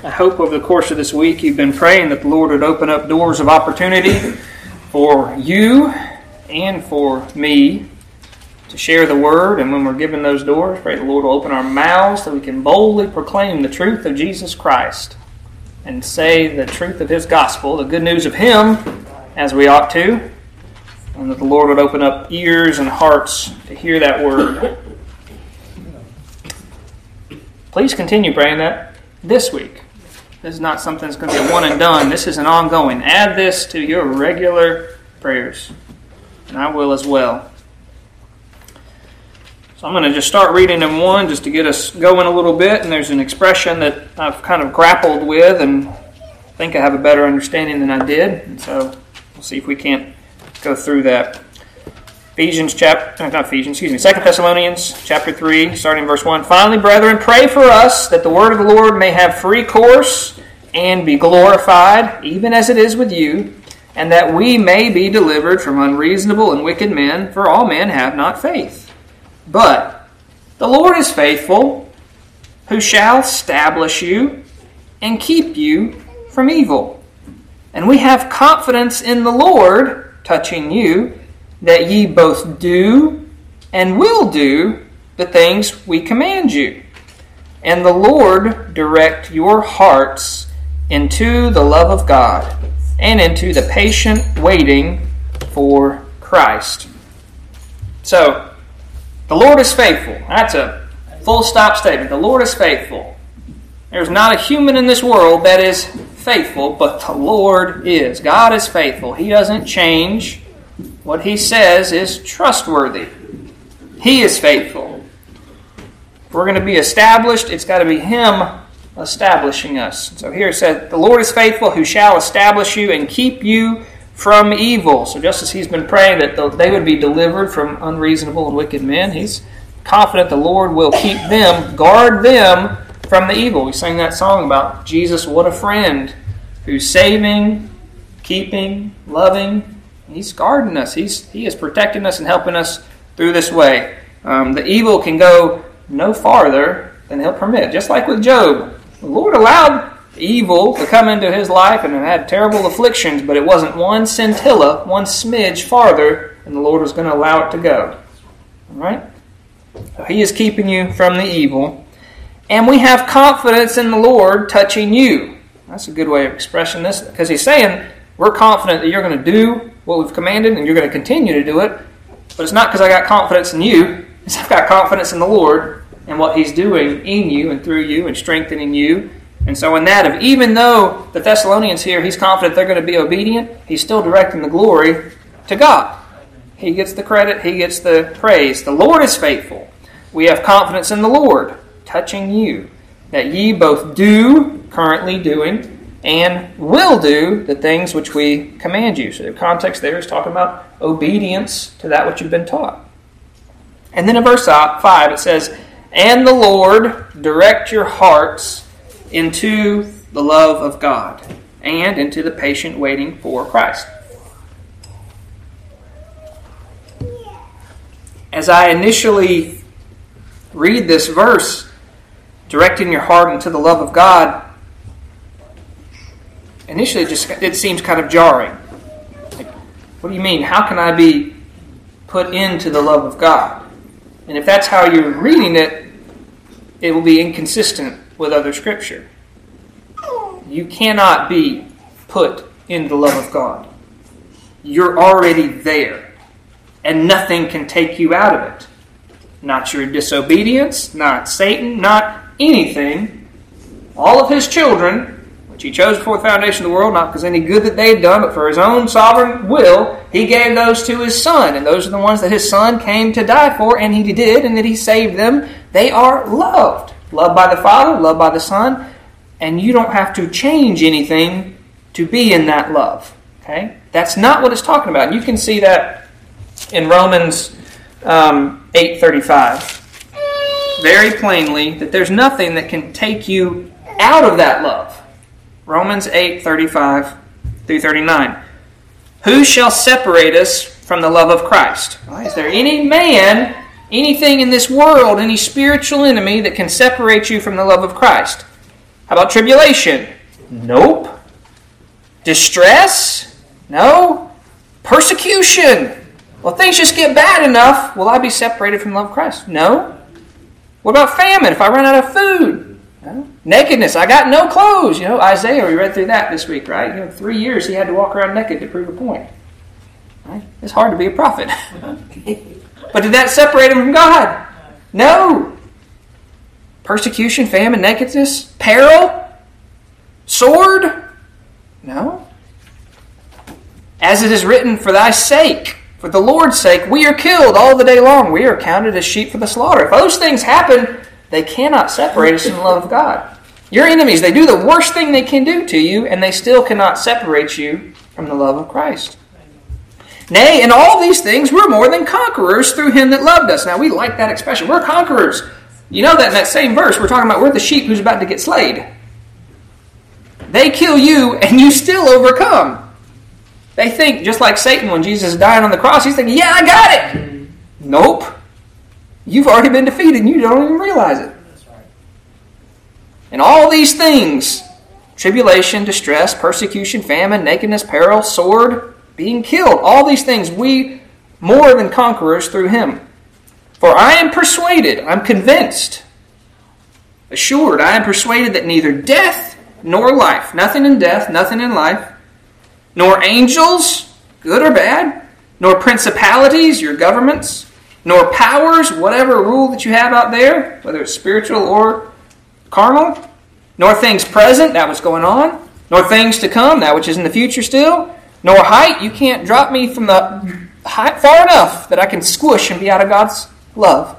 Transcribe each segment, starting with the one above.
I hope over the course of this week you've been praying that the Lord would open up doors of opportunity for you and for me to share the word. And when we're given those doors, pray the Lord will open our mouths so we can boldly proclaim the truth of Jesus Christ and say the truth of His gospel, the good news of Him, as we ought to. And that the Lord would open up ears and hearts to hear that word. Please continue praying that this week. This is not something that's going to be one and done. This is an ongoing. Add this to your regular prayers. And I will as well. So I'm going to just start reading in one just to get us going a little bit. And there's an expression that I've kind of grappled with and I think I have a better understanding than I did. And so we'll see if we can't go through that. Ephesians chapter, uh, not Ephesians, excuse me, Second Thessalonians chapter 3, starting in verse 1. Finally, brethren, pray for us that the word of the Lord may have free course and be glorified, even as it is with you, and that we may be delivered from unreasonable and wicked men, for all men have not faith. But the Lord is faithful, who shall establish you and keep you from evil. And we have confidence in the Lord touching you that ye both do and will do the things we command you. And the Lord direct your hearts into the love of God and into the patient waiting for Christ. So, the Lord is faithful. That's a full stop statement. The Lord is faithful. There's not a human in this world that is faithful, but the Lord is. God is faithful. He doesn't change. What he says is trustworthy. He is faithful. If we're going to be established, it's got to be Him establishing us. So here it says, The Lord is faithful, who shall establish you and keep you from evil. So just as He's been praying that they would be delivered from unreasonable and wicked men, He's confident the Lord will keep them, guard them from the evil. We sang that song about Jesus, what a friend, who's saving, keeping, loving, He's guarding us. He's, he is protecting us and helping us through this way. Um, the evil can go no farther than he'll permit. Just like with Job, the Lord allowed evil to come into his life and had terrible afflictions, but it wasn't one scintilla, one smidge farther than the Lord was going to allow it to go. All right? So he is keeping you from the evil. And we have confidence in the Lord touching you. That's a good way of expressing this because he's saying, we're confident that you're going to do what we've commanded and you're going to continue to do it. But it's not because I got confidence in you, it's I've got confidence in the Lord and what He's doing in you and through you and strengthening you. And so, in that, of even though the Thessalonians here, he's confident they're going to be obedient, he's still directing the glory to God. He gets the credit, he gets the praise. The Lord is faithful. We have confidence in the Lord touching you, that ye both do, currently doing, and will do the things which we command you. So the context there is talking about obedience to that which you've been taught. And then in verse 5 it says, And the Lord direct your hearts into the love of God and into the patient waiting for Christ. As I initially read this verse, directing your heart into the love of God, initially it just it seems kind of jarring. Like, what do you mean? How can I be put into the love of God? And if that's how you're reading it, it will be inconsistent with other scripture. You cannot be put in the love of God. You're already there, and nothing can take you out of it. Not your disobedience, not Satan, not anything. All of his children which he chose before the foundation of the world, not because any good that they had done, but for his own sovereign will, he gave those to his son. And those are the ones that his son came to die for, and he did, and that he saved them. They are loved. Loved by the Father, loved by the Son, and you don't have to change anything to be in that love. Okay? That's not what it's talking about. You can see that in Romans um, 8.35 very plainly that there's nothing that can take you out of that love. Romans 8 35 through 39. Who shall separate us from the love of Christ? Is there any man, anything in this world, any spiritual enemy that can separate you from the love of Christ? How about tribulation? Nope. Distress? No. Persecution? Well, things just get bad enough. Will I be separated from the love of Christ? No. What about famine? If I run out of food? No. Nakedness. I got no clothes. You know, Isaiah, we read through that this week, right? You know, three years he had to walk around naked to prove a point. Right? It's hard to be a prophet. but did that separate him from God? No. Persecution, famine, nakedness, peril, sword? No. As it is written, for thy sake, for the Lord's sake, we are killed all the day long. We are counted as sheep for the slaughter. If those things happen, they cannot separate us from the love of God. Your enemies, they do the worst thing they can do to you, and they still cannot separate you from the love of Christ. Nay, in all these things, we're more than conquerors through him that loved us. Now, we like that expression. We're conquerors. You know that in that same verse, we're talking about we're the sheep who's about to get slayed. They kill you, and you still overcome. They think, just like Satan when Jesus is dying on the cross, he's thinking, yeah, I got it. Nope. You've already been defeated, and you don't even realize it. And all these things tribulation, distress, persecution, famine, nakedness, peril, sword, being killed all these things we more than conquerors through him. For I am persuaded, I'm convinced, assured, I am persuaded that neither death nor life, nothing in death, nothing in life, nor angels, good or bad, nor principalities, your governments, nor powers, whatever rule that you have out there, whether it's spiritual or carnal, nor things present, that was going on, nor things to come, that which is in the future still, nor height, you can't drop me from the height far enough that I can squish and be out of God's love.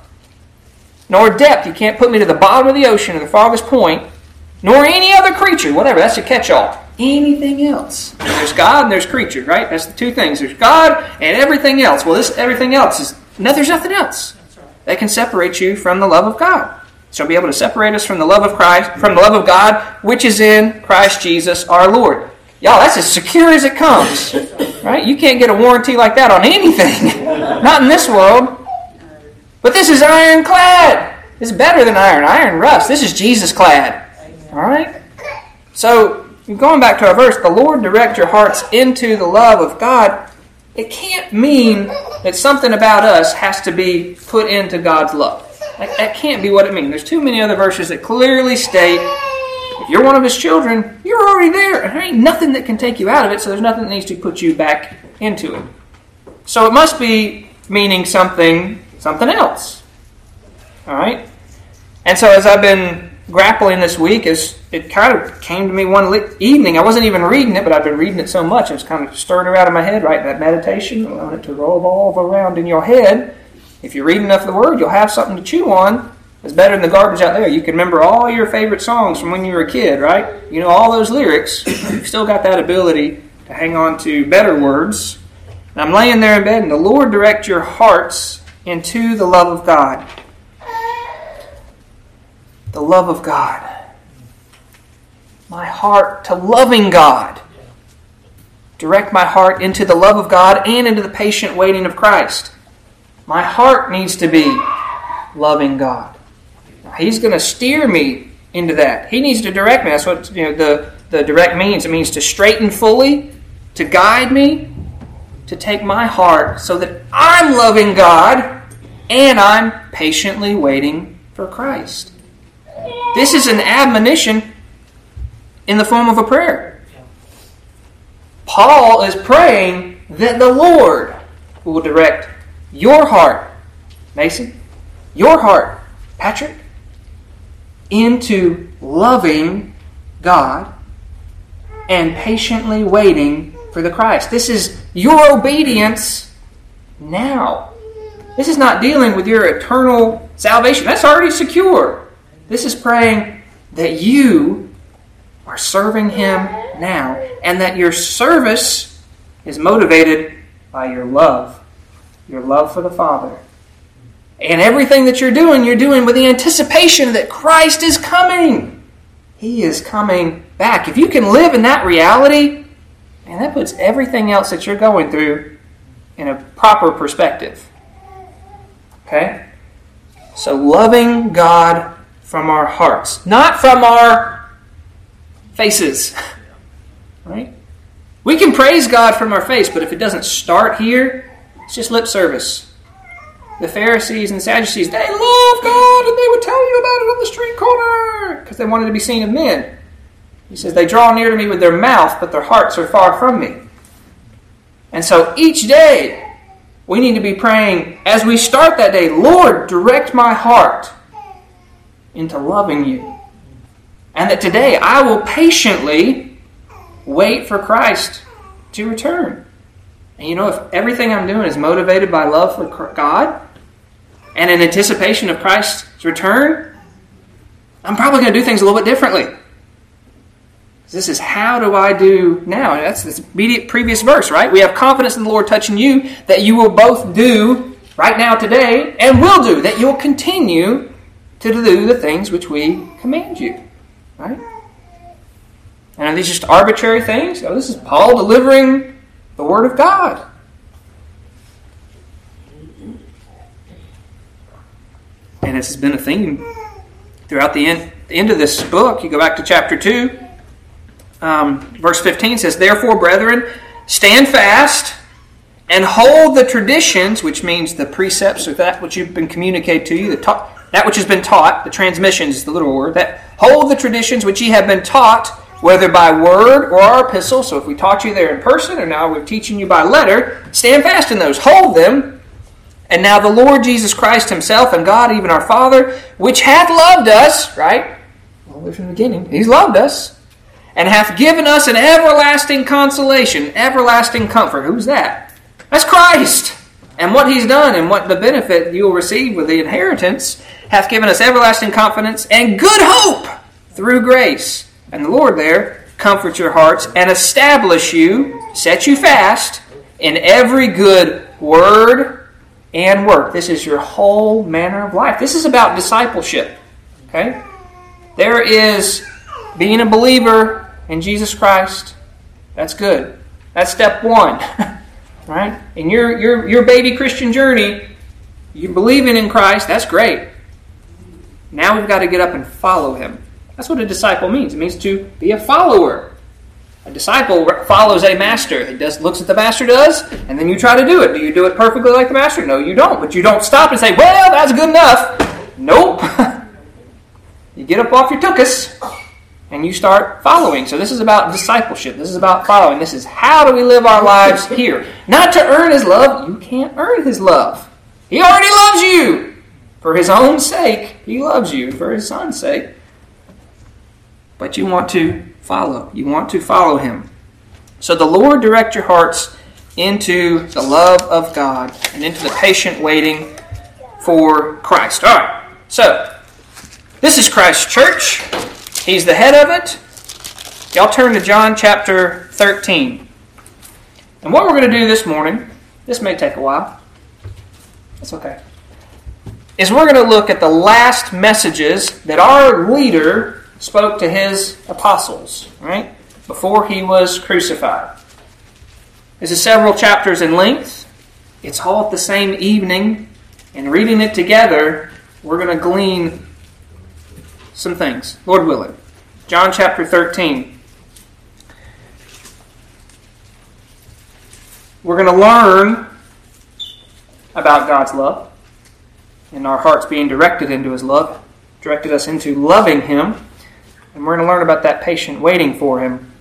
Nor depth, you can't put me to the bottom of the ocean or the farthest point, nor any other creature, whatever, that's your catch all. Anything else. There's God and there's creature, right? That's the two things. There's God and everything else. Well, this everything else is no, there's nothing else that can separate you from the love of God. Shall be able to separate us from the love of Christ, from the love of God, which is in Christ Jesus our Lord. Y'all, that's as secure as it comes. Right? You can't get a warranty like that on anything. Not in this world. But this is ironclad. It's better than iron. Iron rust. This is Jesus clad. All right? So, going back to our verse, the Lord direct your hearts into the love of God. It can't mean that something about us has to be put into God's love. That, that can't be what it means. There's too many other verses that clearly state if you're one of his children, you're already there. And there ain't nothing that can take you out of it, so there's nothing that needs to put you back into it. So it must be meaning something something else. All right? And so as I've been grappling this week, as it kind of came to me one evening, I wasn't even reading it, but I've been reading it so much, it was kind of stirring around in my head, right? That meditation, allowing it to revolve around in your head. If you read enough of the Word, you'll have something to chew on. It's better than the garbage out there. You can remember all your favorite songs from when you were a kid, right? You know all those lyrics. You've still got that ability to hang on to better words. And I'm laying there in bed, and the Lord direct your hearts into the love of God. The love of God. My heart to loving God. Direct my heart into the love of God and into the patient waiting of Christ. My heart needs to be loving God. He's going to steer me into that. He needs to direct me. That's what you know the, the direct means. It means to straighten fully, to guide me, to take my heart so that I'm loving God and I'm patiently waiting for Christ. This is an admonition in the form of a prayer. Paul is praying that the Lord will direct your heart, Mason, your heart, Patrick, into loving God and patiently waiting for the Christ. This is your obedience now. This is not dealing with your eternal salvation. That's already secure. This is praying that you are serving Him now and that your service is motivated by your love, your love for the Father and everything that you're doing, you're doing with the anticipation that Christ is coming. He is coming back. If you can live in that reality, man, that puts everything else that you're going through in a proper perspective. Okay? So, loving God from our hearts, not from our faces. Right? We can praise God from our face, but if it doesn't start here, it's just lip service. The Pharisees and Sadducees, they love God and they would tell you about it on the street corner because they wanted to be seen of men. He says, They draw near to me with their mouth, but their hearts are far from me. And so each day, we need to be praying as we start that day, Lord, direct my heart into loving you. And that today I will patiently wait for Christ to return. And you know, if everything I'm doing is motivated by love for God and in anticipation of Christ's return, I'm probably going to do things a little bit differently. This is how do I do now? That's this immediate previous verse, right? We have confidence in the Lord touching you that you will both do right now today and will do, that you'll continue to do the things which we command you. Right? And are these just arbitrary things? Oh, this is Paul delivering the Word of God. And this has been a theme throughout the end, the end of this book. You go back to chapter 2, um, verse 15 says, Therefore, brethren, stand fast and hold the traditions, which means the precepts of that which you've been communicated to you, the ta- that which has been taught, the transmissions is the little word, that hold the traditions which ye have been taught, whether by word or our epistle. So if we taught you there in person, or now we're teaching you by letter, stand fast in those, hold them. And now the Lord Jesus Christ Himself and God, even our Father, which hath loved us, right? Well, from the beginning, He's loved us, and hath given us an everlasting consolation, everlasting comfort. Who's that? That's Christ. And what He's done and what the benefit you'll receive with the inheritance hath given us everlasting confidence and good hope through grace. And the Lord there comfort your hearts and establish you, set you fast in every good word and work. This is your whole manner of life. This is about discipleship. Okay? There is being a believer in Jesus Christ. That's good. That's step one. right? In your, your, your baby Christian journey, you believing in Christ, that's great. Now we've got to get up and follow him. That's what a disciple means. It means to be a follower. A disciple follows a master. He does looks at the master does, and then you try to do it. Do you do it perfectly like the master? No, you don't. But you don't stop and say, "Well, that's good enough." Nope. you get up off your tuchus and you start following. So this is about discipleship. This is about following. This is how do we live our lives here? Not to earn his love. You can't earn his love. He already loves you. For his own sake, he loves you for his son's sake. But you want to follow. You want to follow him. So the Lord direct your hearts into the love of God and into the patient waiting for Christ. All right. So, this is Christ's church. He's the head of it. Y'all turn to John chapter 13. And what we're going to do this morning, this may take a while. That's okay is we're going to look at the last messages that our leader spoke to his apostles, right? Before he was crucified. This is several chapters in length. It's all at the same evening. And reading it together, we're going to glean some things, Lord willing. John chapter 13. We're going to learn about God's love and our hearts being directed into His love, directed us into loving Him. And we're going to learn about that patient waiting for Him.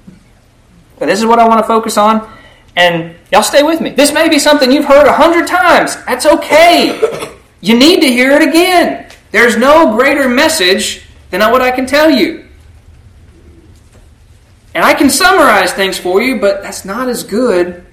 But this is what I want to focus on. And y'all stay with me. This may be something you've heard a hundred times. That's okay. You need to hear it again. There's no greater message than what I can tell you. And I can summarize things for you, but that's not as good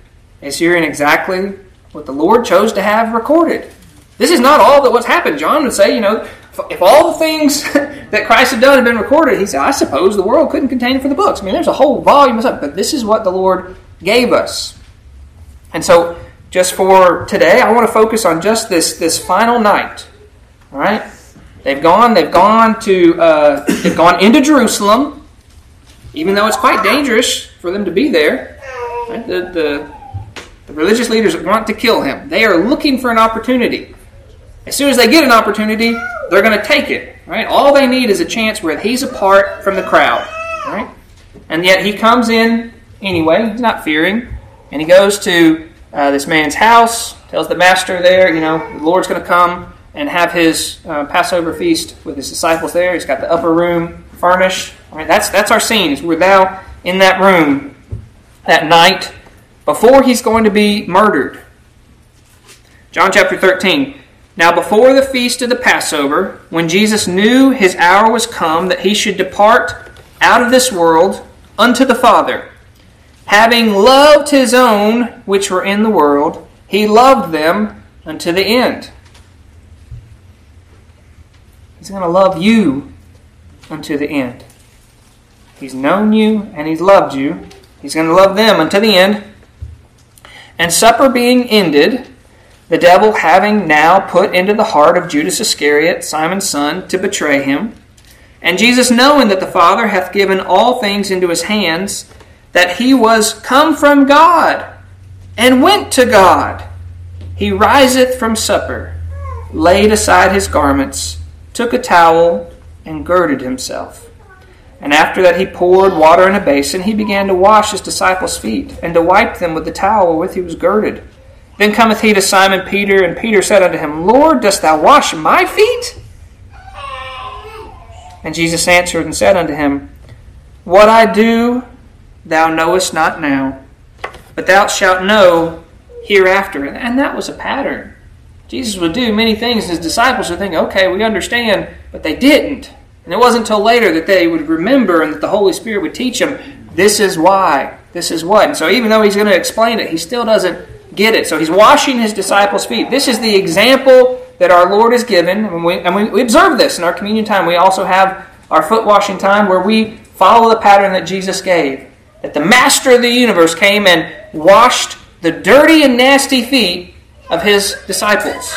as hearing exactly what the Lord chose to have recorded. This is not all that what's happened. John would say, you know, if all the things that Christ had done had been recorded, he said, I suppose the world couldn't contain it for the books. I mean, there's a whole volume of stuff, but this is what the Lord gave us. And so, just for today, I want to focus on just this this final night. All right, they've gone. They've gone to. Uh, they've gone into Jerusalem, even though it's quite dangerous for them to be there. Right? The, the the religious leaders want to kill him. They are looking for an opportunity. As soon as they get an opportunity, they're going to take it. Right? All they need is a chance where he's apart from the crowd. Right? And yet he comes in anyway. He's not fearing. And he goes to uh, this man's house, tells the master there, you know, the Lord's going to come and have his uh, Passover feast with his disciples there. He's got the upper room furnished. Mean, that's, that's our scene. we're now in that room that night before he's going to be murdered. John chapter 13. Now, before the feast of the Passover, when Jesus knew his hour was come that he should depart out of this world unto the Father, having loved his own which were in the world, he loved them unto the end. He's going to love you unto the end. He's known you and he's loved you. He's going to love them unto the end. And supper being ended, the devil having now put into the heart of Judas Iscariot, Simon's son, to betray him, and Jesus knowing that the Father hath given all things into his hands, that he was come from God, and went to God, he riseth from supper, laid aside his garments, took a towel, and girded himself. And after that he poured water in a basin, he began to wash his disciples' feet, and to wipe them with the towel wherewith he was girded. Then cometh he to Simon Peter, and Peter said unto him, Lord, dost thou wash my feet? And Jesus answered and said unto him, What I do thou knowest not now, but thou shalt know hereafter. And that was a pattern. Jesus would do many things, and his disciples would think, okay, we understand, but they didn't. And it wasn't until later that they would remember and that the Holy Spirit would teach them, this is why, this is what. And so even though he's going to explain it, he still doesn't get it. So he's washing his disciples' feet. This is the example that our Lord has given. And we, and we, we observe this in our communion time. We also have our foot washing time where we follow the pattern that Jesus gave. That the master of the universe came and washed the dirty and nasty feet of his disciples.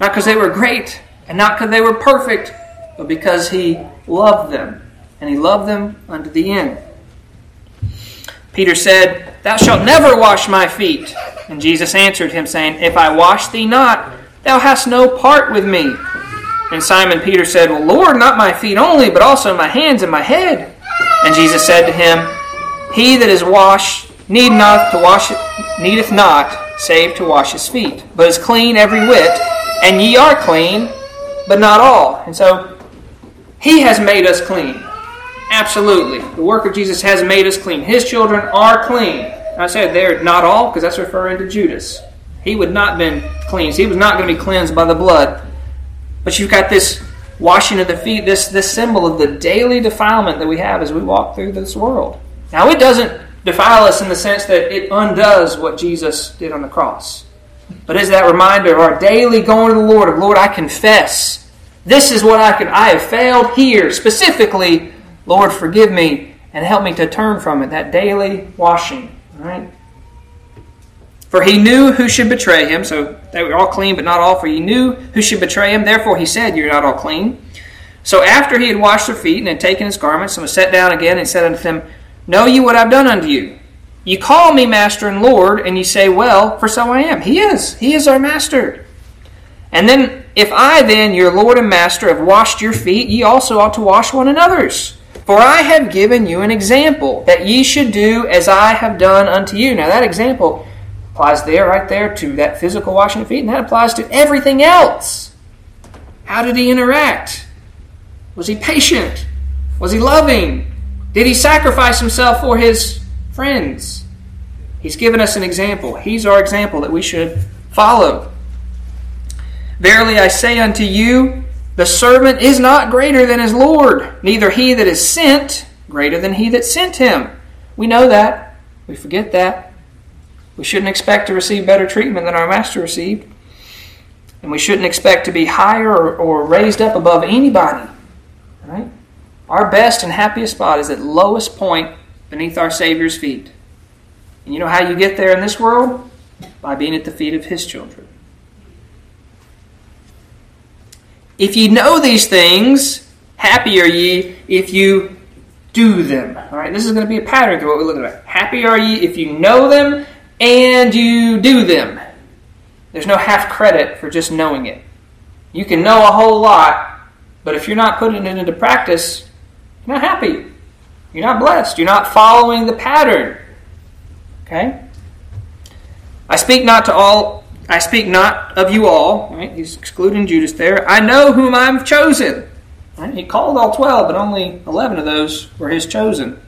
Not because they were great and not because they were perfect, but because he loved them. And he loved them unto the end. Peter said, Thou shalt never wash my feet. And Jesus answered him, saying, If I wash thee not, thou hast no part with me. And Simon Peter said, Well, Lord, not my feet only, but also my hands and my head. And Jesus said to him, He that is washed need not to wash needeth not, save to wash his feet, but is clean every whit, and ye are clean, but not all. And so he has made us clean. Absolutely. The work of Jesus has made us clean. His children are clean. I said they're not all because that's referring to Judas. He would not have been cleansed. He was not going to be cleansed by the blood. But you've got this washing of the feet, this, this symbol of the daily defilement that we have as we walk through this world. Now, it doesn't defile us in the sense that it undoes what Jesus did on the cross. But is that reminder of our daily going to the Lord of Lord, I confess. This is what I can I have failed here. Specifically, Lord, forgive me and help me to turn from it. That daily washing. Right? For he knew who should betray him, so they were all clean, but not all, for he knew who should betray him. Therefore he said, You're not all clean. So after he had washed their feet and had taken his garments, and was set down again, and said unto them, Know ye what I've done unto you? You call me master and Lord, and ye say, Well, for so I am. He is. He is our master. And then, if I then, your Lord and master, have washed your feet, ye also ought to wash one another's. For I have given you an example, that ye should do as I have done unto you. Now, that example applies there, right there, to that physical washing of feet, and that applies to everything else. How did he interact? Was he patient? Was he loving? Did he sacrifice himself for his friends? He's given us an example. He's our example that we should follow. Verily I say unto you, the servant is not greater than his Lord, neither he that is sent greater than he that sent him. We know that. We forget that. We shouldn't expect to receive better treatment than our master received. And we shouldn't expect to be higher or, or raised up above anybody. Right? Our best and happiest spot is at lowest point beneath our Savior's feet. And you know how you get there in this world? By being at the feet of His children. If ye know these things, happy are ye if you do them. All right, this is going to be a pattern to what we're looking at. Happy are ye if you know them and you do them. There's no half credit for just knowing it. You can know a whole lot, but if you're not putting it into practice, you're not happy. You're not blessed. You're not following the pattern. Okay? I speak not to all I speak not of you all. Right? He's excluding Judas there. I know whom I've chosen. Right? He called all twelve, but only eleven of those were his chosen.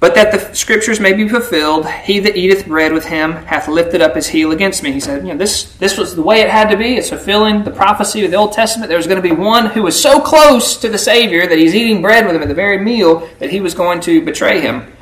But that the scriptures may be fulfilled, he that eateth bread with him hath lifted up his heel against me. He said, you know, this, this was the way it had to be. It's fulfilling the prophecy of the Old Testament. There was going to be one who was so close to the Savior that he's eating bread with him at the very meal that he was going to betray him.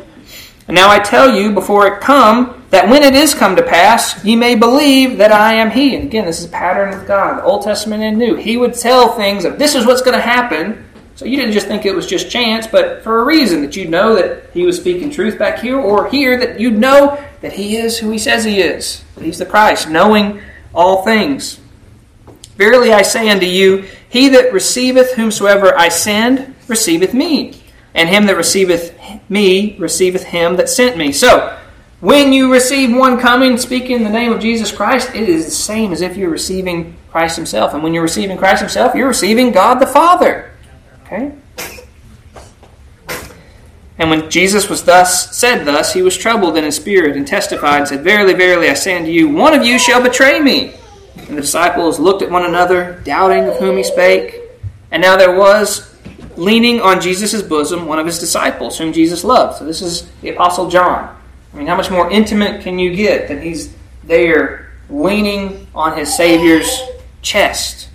And now I tell you before it come, that when it is come to pass, ye may believe that I am he. And again, this is a pattern of God, Old Testament and New. He would tell things of this is what's going to happen so you didn't just think it was just chance, but for a reason that you'd know that he was speaking truth back here, or here that you'd know that he is who he says he is, that he's the Christ, knowing all things. Verily I say unto you, he that receiveth whomsoever I send receiveth me, and him that receiveth me receiveth him that sent me. So, when you receive one coming speaking in the name of Jesus Christ, it is the same as if you're receiving Christ Himself. And when you're receiving Christ Himself, you're receiving God the Father. Okay? And when Jesus was thus said thus, he was troubled in his spirit and testified and said, Verily, verily, I say unto you, one of you shall betray me. And the disciples looked at one another, doubting of whom he spake. And now there was leaning on Jesus' bosom one of his disciples, whom Jesus loved. So this is the Apostle John. I mean, how much more intimate can you get than he's there leaning on his Savior's chest?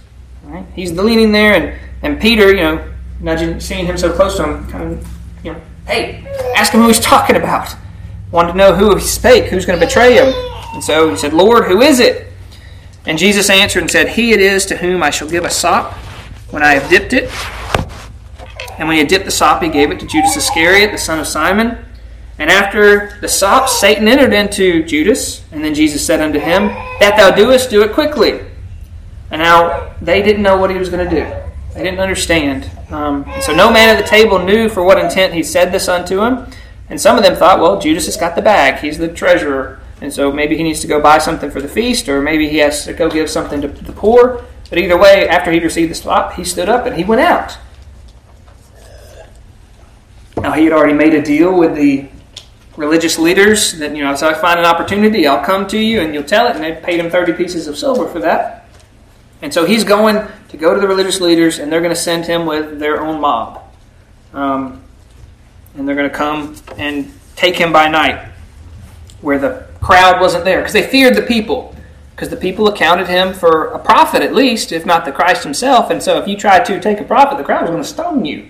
Right? He's leaning there, and, and Peter, you know, nudging, seeing him so close to him, kind of, you know, hey, ask him who he's talking about. Wanted to know who he spake, who's going to betray him. And so he said, Lord, who is it? And Jesus answered and said, He it is to whom I shall give a sop when I have dipped it. And when he had dipped the sop, he gave it to Judas Iscariot, the son of Simon. And after the sop, Satan entered into Judas. And then Jesus said unto him, That thou doest, do it quickly. And now they didn't know what he was going to do. They didn't understand. Um, so no man at the table knew for what intent he said this unto him. And some of them thought, well, Judas has got the bag. He's the treasurer. And so maybe he needs to go buy something for the feast, or maybe he has to go give something to the poor. But either way, after he received the slop, he stood up and he went out. Now, he had already made a deal with the religious leaders that, you know, if I find an opportunity, I'll come to you and you'll tell it. And they paid him 30 pieces of silver for that. And so he's going to go to the religious leaders, and they're going to send him with their own mob. Um, and they're going to come and take him by night, where the crowd wasn't there, because they feared the people. Because the people accounted him for a prophet, at least, if not the Christ himself. And so if you tried to take a prophet, the crowd was going to stone you.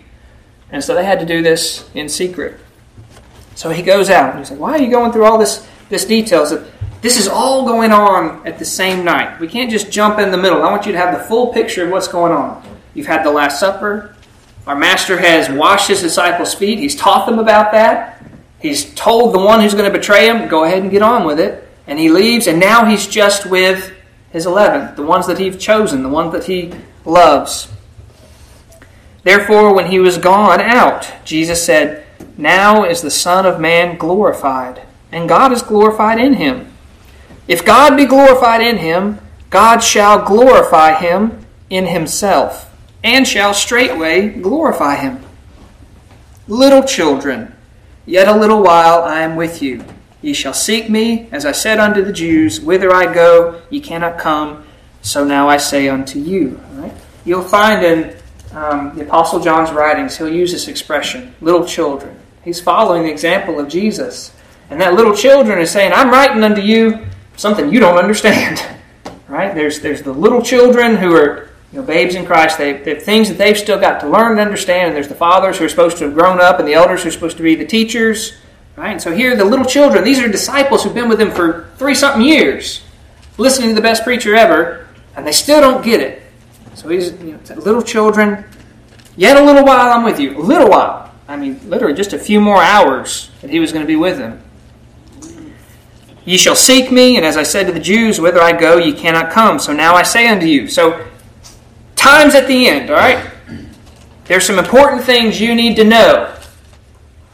And so they had to do this in secret. So he goes out, and he's like, Why are you going through all this, this details? This is all going on at the same night. We can't just jump in the middle. I want you to have the full picture of what's going on. You've had the Last Supper. Our Master has washed his disciples' feet. He's taught them about that. He's told the one who's going to betray him, go ahead and get on with it. And he leaves, and now he's just with his eleven, the ones that he's chosen, the ones that he loves. Therefore, when he was gone out, Jesus said, Now is the Son of Man glorified, and God is glorified in him. If God be glorified in him, God shall glorify him in himself, and shall straightway glorify him. Little children, yet a little while I am with you. Ye shall seek me, as I said unto the Jews, Whither I go, ye cannot come. So now I say unto you. You'll find in um, the Apostle John's writings, he'll use this expression, little children. He's following the example of Jesus. And that little children is saying, I'm writing unto you something you don't understand. Right? There's there's the little children who are you know, babes in Christ. They, they have things that they've still got to learn and understand. And there's the fathers who are supposed to have grown up, and the elders who are supposed to be the teachers. Right? And so here, the little children. These are disciples who've been with him for three something years, listening to the best preacher ever, and they still don't get it. So he's you know, little children. Yet a little while I'm with you. A little while. I mean, literally just a few more hours that he was going to be with them. Ye shall seek me, and as I said to the Jews, whither I go, ye cannot come. So now I say unto you. So, time's at the end, all right? There's some important things you need to know.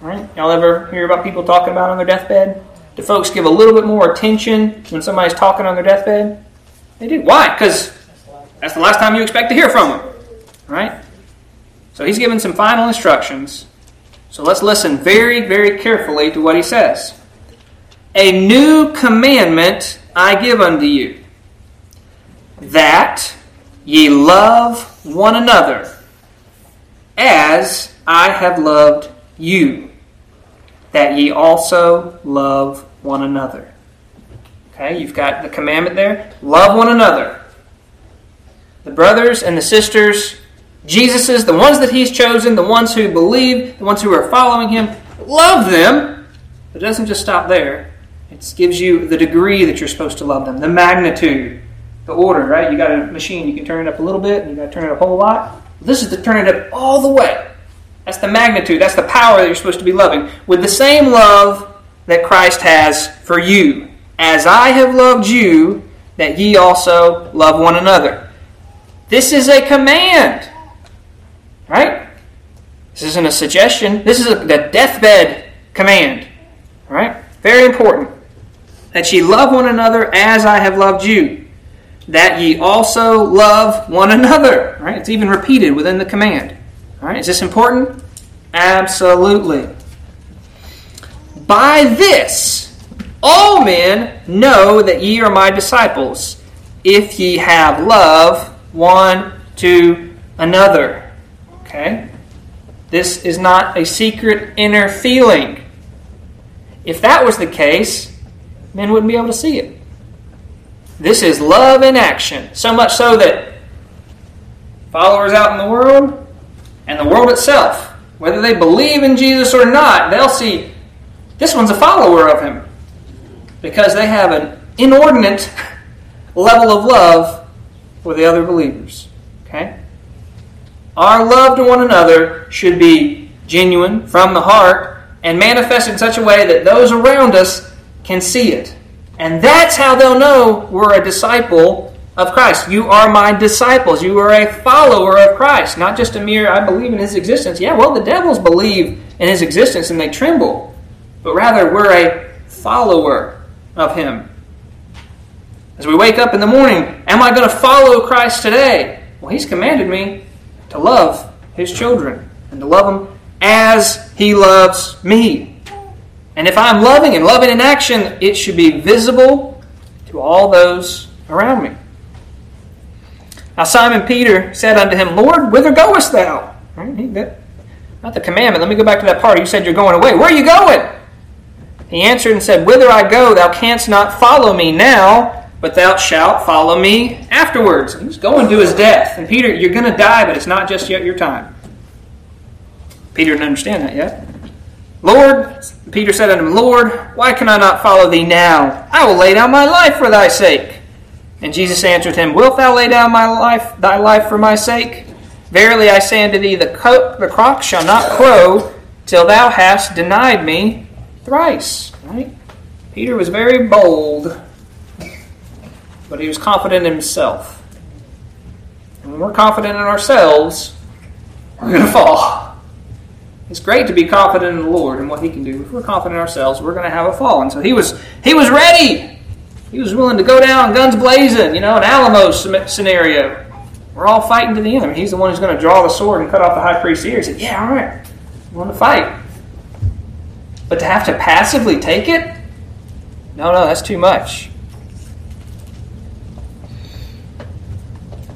All right? Y'all ever hear about people talking about on their deathbed? Do folks give a little bit more attention when somebody's talking on their deathbed? They do. Why? Because that's the last time you expect to hear from him. Right? So he's given some final instructions. So let's listen very, very carefully to what he says. A new commandment I give unto you, that ye love one another as I have loved you, that ye also love one another. Okay, you've got the commandment there. Love one another. The brothers and the sisters, Jesus's, the ones that he's chosen, the ones who believe, the ones who are following him, love them. But it doesn't just stop there. It gives you the degree that you're supposed to love them, the magnitude, the order, right? You got a machine, you can turn it up a little bit, and you got to turn it up a whole lot. This is to turn it up all the way. That's the magnitude, that's the power that you're supposed to be loving. With the same love that Christ has for you. As I have loved you, that ye also love one another. This is a command. Right? This isn't a suggestion. This is a, the deathbed command. Right? Very important. That ye love one another as I have loved you. That ye also love one another. Right? It's even repeated within the command. All right, is this important? Absolutely. By this, all men know that ye are my disciples, if ye have love one to another. Okay? This is not a secret inner feeling. If that was the case, men wouldn't be able to see it. This is love in action. So much so that followers out in the world and the world itself, whether they believe in Jesus or not, they'll see this one's a follower of him because they have an inordinate level of love for the other believers. Okay? Our love to one another should be genuine from the heart and manifest in such a way that those around us can see it. And that's how they'll know we're a disciple of Christ. You are my disciples. You are a follower of Christ, not just a mere, I believe in his existence. Yeah, well, the devils believe in his existence and they tremble, but rather we're a follower of him. As we wake up in the morning, am I going to follow Christ today? Well, he's commanded me to love his children and to love them as he loves me. And if I'm loving and loving in action, it should be visible to all those around me. Now Simon Peter said unto him, Lord, whither goest thou? Not the commandment. Let me go back to that part. You said you're going away. Where are you going? He answered and said, Whither I go, thou canst not follow me now, but thou shalt follow me afterwards. He's going to his death. And Peter, you're going to die, but it's not just yet your time. Peter didn't understand that yet. Lord, Peter said unto him, Lord, why can I not follow thee now? I will lay down my life for thy sake. And Jesus answered him, Wilt thou lay down my life, thy life for my sake? Verily I say unto thee, the, co- the cock shall not crow till thou hast denied me thrice. Right? Peter was very bold, but he was confident in himself. And when we're confident in ourselves, we're going to fall. It's great to be confident in the Lord and what He can do. If we're confident in ourselves, we're going to have a fall. And so he was he was ready. He was willing to go down guns blazing, you know, an Alamo scenario. We're all fighting to the end. He's the one who's going to draw the sword and cut off the high priest's ear. He said, Yeah, all right. I want to fight. But to have to passively take it? No, no, that's too much.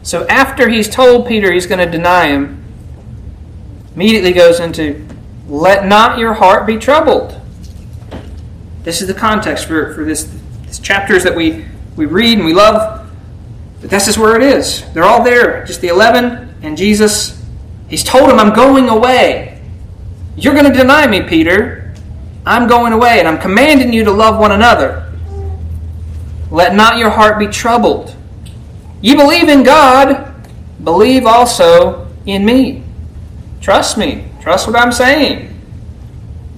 So after he's told Peter he's going to deny him, immediately goes into, Let not your heart be troubled. This is the context for, for this it's chapters that we, we read and we love, but this is where it is. They're all there, just the 11, and Jesus, he's told him, I'm going away. You're going to deny me, Peter. I'm going away, and I'm commanding you to love one another. Let not your heart be troubled. You believe in God, believe also in me. Trust me. Trust what I'm saying.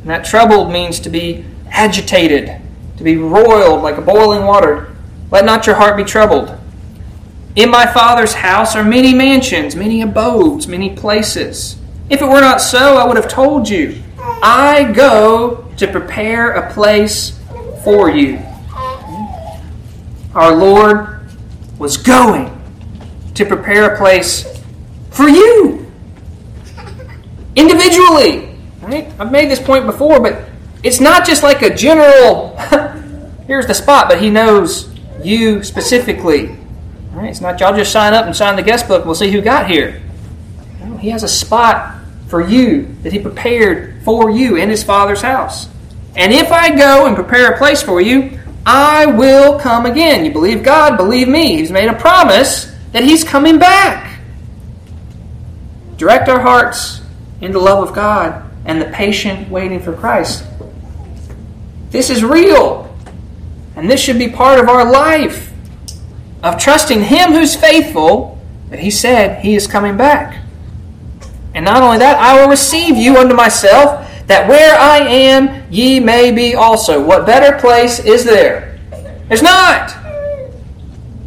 And that troubled means to be agitated, to be roiled like a boiling water. Let not your heart be troubled. In my Father's house are many mansions, many abodes, many places. If it were not so, I would have told you. I go to prepare a place for you. Our Lord was going to prepare a place for you individually. Right? I've made this point before, but it's not just like a general, here's the spot, but he knows you specifically. Right? It's not y'all just sign up and sign the guest book, we'll see who got here. No, he has a spot for you that he prepared for you in his Father's house. And if I go and prepare a place for you, I will come again. You believe God, believe me. He's made a promise that he's coming back. Direct our hearts in the love of God and the patient waiting for Christ. This is real. And this should be part of our life of trusting Him who's faithful that He said He is coming back. And not only that, I will receive you unto myself, that where I am, ye may be also. What better place is there? There's not.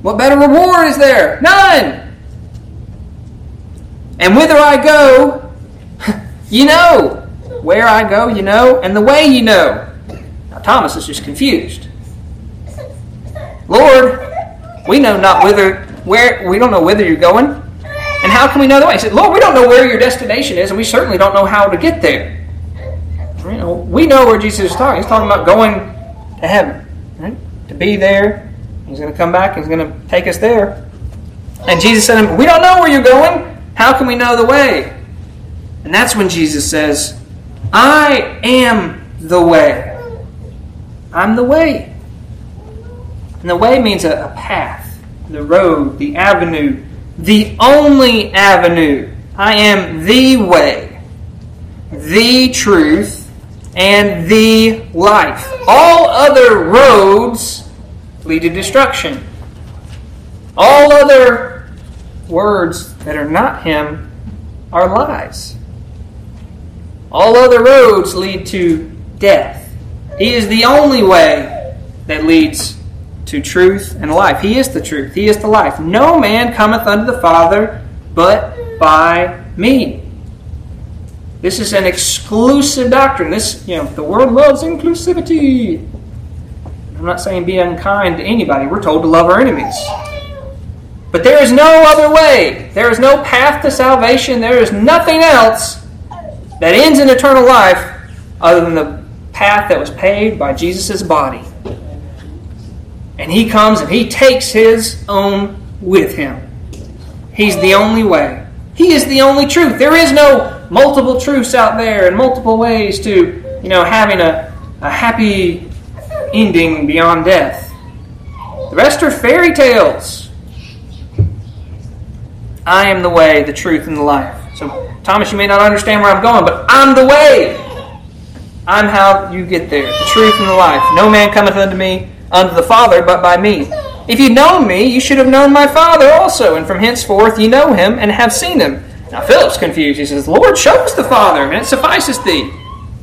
What better reward is there? None. And whither I go, you know. Where I go, you know, and the way you know. Now, Thomas is just confused. Lord, we know not whither, where, we don't know whither you're going. And how can we know the way? He said, Lord, we don't know where your destination is, and we certainly don't know how to get there. We know where Jesus is talking. He's talking about going to heaven, right? To be there. He's going to come back. He's going to take us there. And Jesus said to him, We don't know where you're going. How can we know the way? And that's when Jesus says, I am the way. I'm the way. And the way means a, a path, the road, the avenue, the only avenue. I am the way, the truth, and the life. All other roads lead to destruction. All other words that are not Him are lies. All other roads lead to death. He is the only way that leads to truth and life. He is the truth. He is the life. No man cometh unto the Father but by me. This is an exclusive doctrine. This, you know, the world loves inclusivity. I'm not saying be unkind to anybody. We're told to love our enemies. But there is no other way. There is no path to salvation. There is nothing else that ends in eternal life other than the path that was paved by Jesus' body. And he comes and he takes his own with him. He's the only way. He is the only truth. There is no multiple truths out there and multiple ways to, you know, having a, a happy ending beyond death. The rest are fairy tales. I am the way, the truth, and the life. So, Thomas, you may not understand where I'm going, but I'm the way. I'm how you get there, the truth and the life. No man cometh unto me, unto the Father, but by me. If you'd known me, you should have known my Father also, and from henceforth ye know him and have seen him. Now Philip's confused. He says, Lord, show us the Father, and it suffices thee.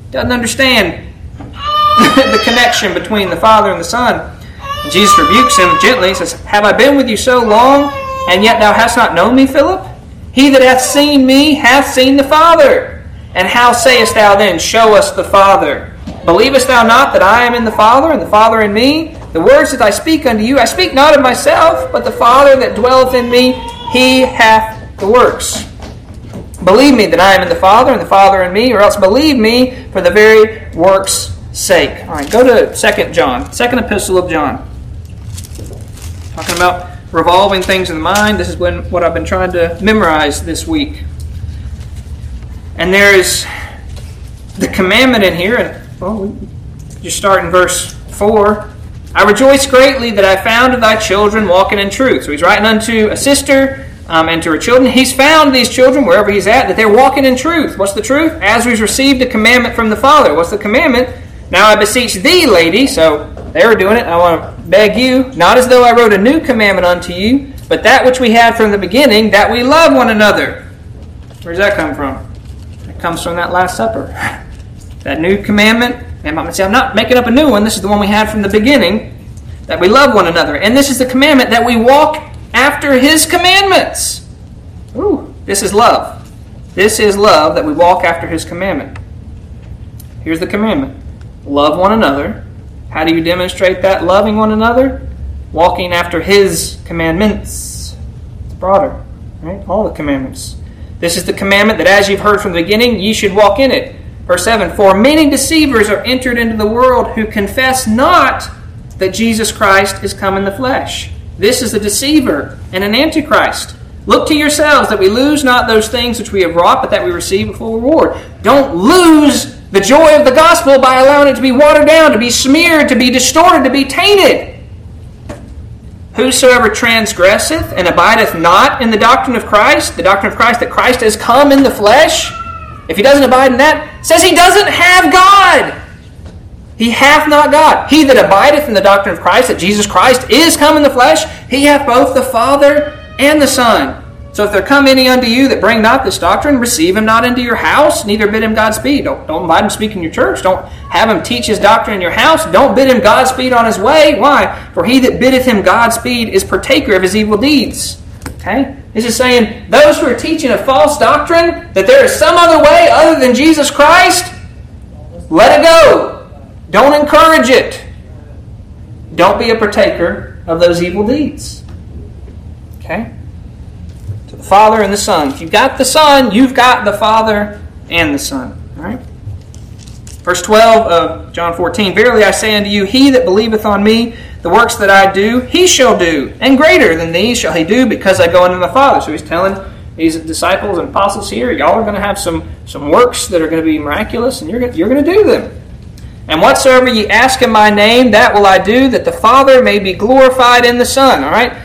Doesn't understand the connection between the Father and the Son. And Jesus rebukes him gently. He says, Have I been with you so long, and yet thou hast not known me, Philip? He that hath seen me hath seen the Father. And how sayest thou then, Show us the Father? Believest thou not that I am in the Father, and the Father in me? The words that I speak unto you, I speak not of myself, but the Father that dwelleth in me, he hath the works. Believe me that I am in the Father, and the Father in me, or else believe me for the very works' sake. All right, go to Second John, second epistle of John. Talking about revolving things in the mind. This is when, what I've been trying to memorize this week. And there's the commandment in here, and well, just start in verse 4. I rejoice greatly that I found thy children walking in truth. So he's writing unto a sister um, and to her children. He's found these children wherever he's at that they're walking in truth. What's the truth? As we've received a commandment from the Father. What's the commandment? Now I beseech thee, lady. So they were doing it. I want to beg you, not as though I wrote a new commandment unto you, but that which we had from the beginning, that we love one another. Where does that come from? It comes from that Last Supper. that new commandment. And I'm I'm not making up a new one. This is the one we had from the beginning. That we love one another. And this is the commandment that we walk after his commandments. Ooh, this is love. This is love that we walk after his commandment. Here's the commandment love one another how do you demonstrate that? Loving one another, walking after His commandments. It's broader, right? All the commandments. This is the commandment that, as you've heard from the beginning, ye should walk in it. Verse 7 For many deceivers are entered into the world who confess not that Jesus Christ is come in the flesh. This is a deceiver and an antichrist. Look to yourselves that we lose not those things which we have wrought, but that we receive a full reward. Don't lose the joy of the gospel by allowing it to be watered down, to be smeared, to be distorted, to be tainted. Whosoever transgresseth and abideth not in the doctrine of Christ, the doctrine of Christ that Christ has come in the flesh, if he doesn't abide in that, says he doesn't have God. He hath not God. He that abideth in the doctrine of Christ, that Jesus Christ is come in the flesh, he hath both the Father and the Son. So if there come any unto you that bring not this doctrine, receive him not into your house, neither bid him Godspeed. Don't, don't invite him speak in your church. Don't have him teach his doctrine in your house. Don't bid him Godspeed on his way. Why? For he that biddeth him Godspeed is partaker of his evil deeds. Okay? This is saying those who are teaching a false doctrine, that there is some other way other than Jesus Christ, let it go. Don't encourage it. Don't be a partaker of those evil deeds. Okay? To the Father and the Son. If you've got the Son, you've got the Father and the Son. All right? Verse 12 of John 14 Verily I say unto you, he that believeth on me, the works that I do, he shall do, and greater than these shall he do, because I go unto the Father. So he's telling these disciples and apostles here, y'all are going to have some, some works that are going to be miraculous, and you're, you're going to do them. And whatsoever ye ask in my name, that will I do, that the Father may be glorified in the Son. All right?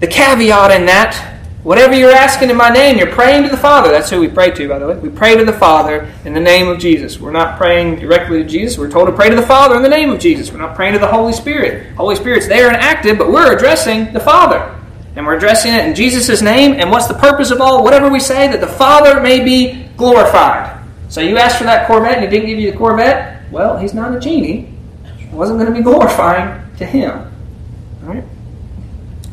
The caveat in that, whatever you're asking in my name, you're praying to the Father. That's who we pray to, by the way. We pray to the Father in the name of Jesus. We're not praying directly to Jesus. We're told to pray to the Father in the name of Jesus. We're not praying to the Holy Spirit. Holy Spirit's there and active, but we're addressing the Father. And we're addressing it in Jesus' name. And what's the purpose of all? Whatever we say, that the Father may be glorified. So you asked for that Corvette and he didn't give you the Corvette? Well, he's not a genie. It wasn't going to be glorifying to him. Right?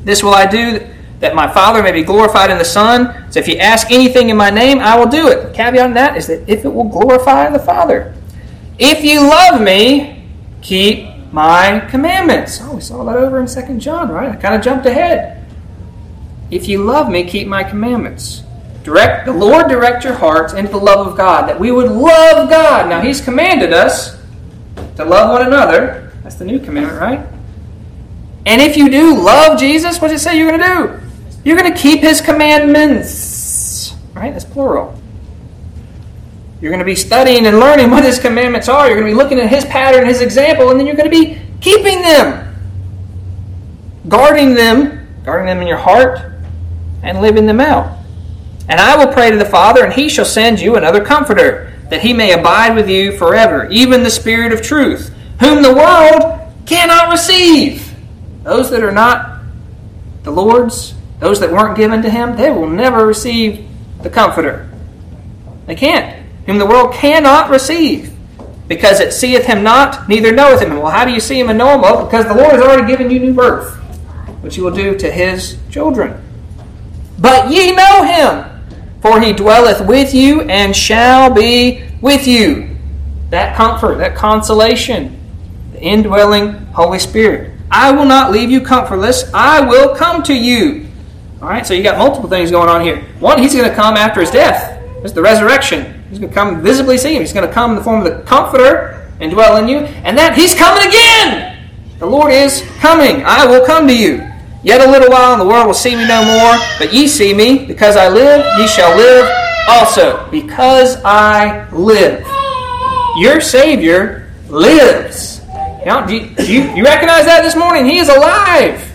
This will I do that my Father may be glorified in the Son. So if you ask anything in my name, I will do it. The caveat on that is that if it will glorify the Father. If you love me, keep my commandments. Oh, we saw that over in 2 John, right? I kind of jumped ahead. If you love me, keep my commandments. Direct the Lord direct your hearts into the love of God, that we would love God. Now He's commanded us to love one another. That's the new commandment, right? And if you do love Jesus, what does it say you're going to do? You're going to keep His commandments. Right? That's plural. You're going to be studying and learning what His commandments are. You're going to be looking at His pattern, His example, and then you're going to be keeping them, guarding them, guarding them in your heart, and living them out. And I will pray to the Father, and he shall send you another comforter, that he may abide with you forever, even the Spirit of truth, whom the world cannot receive. Those that are not the Lord's, those that weren't given to him, they will never receive the comforter. They can't. Whom the world cannot receive. Because it seeth him not, neither knoweth him. Well, how do you see him and know him? Well, because the Lord has already given you new birth, which he will do to his children. But ye know him, for he dwelleth with you and shall be with you. That comfort, that consolation, the indwelling Holy Spirit. I will not leave you comfortless. I will come to you. All right, so you got multiple things going on here. One, he's going to come after his death. It's the resurrection. He's going to come visibly see him. He's going to come in the form of the comforter and dwell in you. And that he's coming again. The Lord is coming. I will come to you. Yet a little while, and the world will see me no more. But ye see me, because I live, ye shall live also. Because I live. Your Savior lives. Now, do, you, do you, you recognize that this morning? He is alive.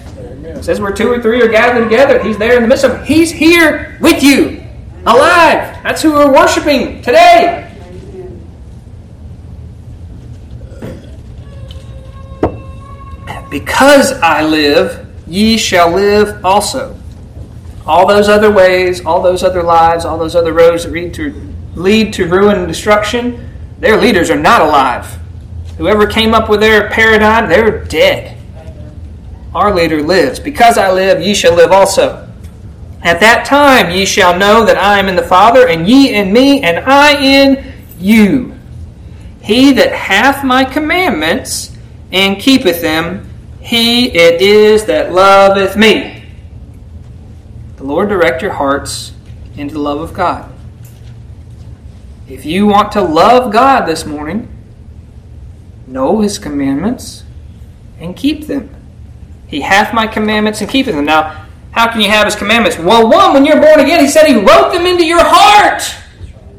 It says where two or three are gathered together, He's there in the midst of them. He's here with you, alive. That's who we're worshiping today. Because I live, ye shall live also. All those other ways, all those other lives, all those other roads that lead to, lead to ruin and destruction, their leaders are not alive. Whoever came up with their paradigm, they're dead. Our leader lives. Because I live, ye shall live also. At that time ye shall know that I am in the Father, and ye in me, and I in you. He that hath my commandments and keepeth them, he it is that loveth me. The Lord direct your hearts into the love of God. If you want to love God this morning, know his commandments and keep them. He hath my commandments and keepeth them. Now, how can you have his commandments? Well, one, when you're born again, he said he wrote them into your heart.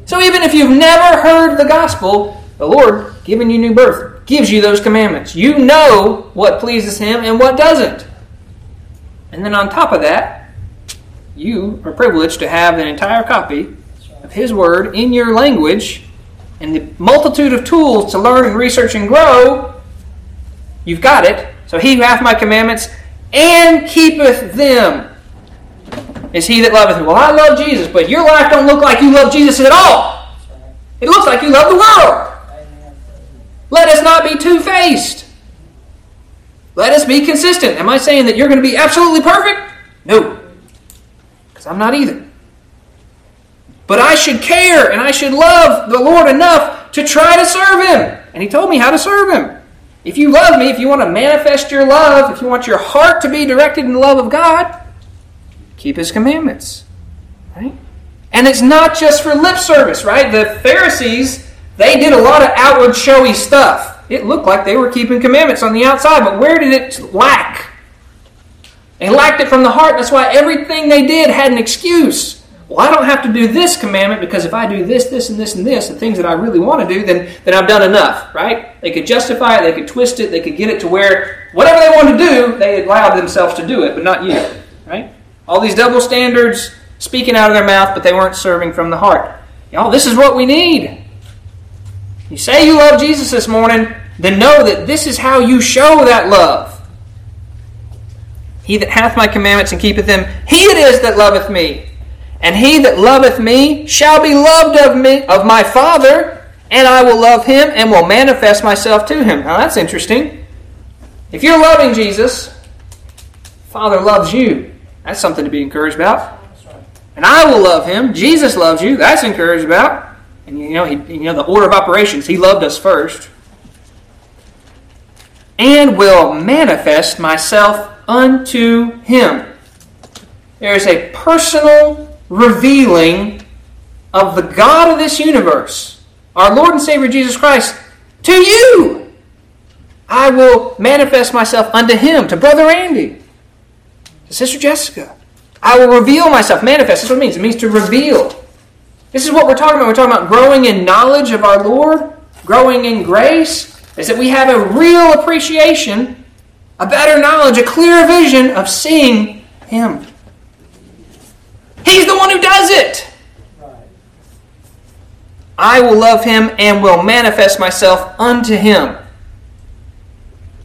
So even if you've never heard the gospel, the Lord, giving you new birth, gives you those commandments. You know what pleases him and what doesn't. And then on top of that, you are privileged to have an entire copy of his word in your language and the multitude of tools to learn and research and grow. You've got it. So he who hath my commandments and keepeth them is he that loveth me. Well, I love Jesus, but your life don't look like you love Jesus at all. It looks like you love the world. Let us not be two faced. Let us be consistent. Am I saying that you're going to be absolutely perfect? No. Because I'm not either. But I should care and I should love the Lord enough to try to serve Him. And He told me how to serve Him. If you love me, if you want to manifest your love, if you want your heart to be directed in the love of God, keep His commandments. Right? And it's not just for lip service, right? The Pharisees, they did a lot of outward showy stuff. It looked like they were keeping commandments on the outside, but where did it lack? They lacked it from the heart. That's why everything they did had an excuse well, I don't have to do this commandment because if I do this, this, and this, and this, the things that I really want to do, then, then I've done enough, right? They could justify it, they could twist it, they could get it to where whatever they want to do, they allowed themselves to do it, but not you, right? All these double standards speaking out of their mouth, but they weren't serving from the heart. Y'all, this is what we need. You say you love Jesus this morning, then know that this is how you show that love. He that hath my commandments and keepeth them, he it is that loveth me. And he that loveth me shall be loved of me of my Father, and I will love him and will manifest myself to him. Now that's interesting. If you're loving Jesus, Father loves you. That's something to be encouraged about. And I will love him. Jesus loves you. That's encouraged about. And you know, he, you know the order of operations. He loved us first. And will manifest myself unto him. There is a personal revealing of the God of this universe, our Lord and Savior Jesus Christ, to you. I will manifest myself unto him, to Brother Andy, to Sister Jessica. I will reveal myself. Manifest, that's what it means. It means to reveal. This is what we're talking about. We're talking about growing in knowledge of our Lord, growing in grace, is that we have a real appreciation, a better knowledge, a clear vision of seeing Him. He's the one who does it. I will love him and will manifest myself unto him.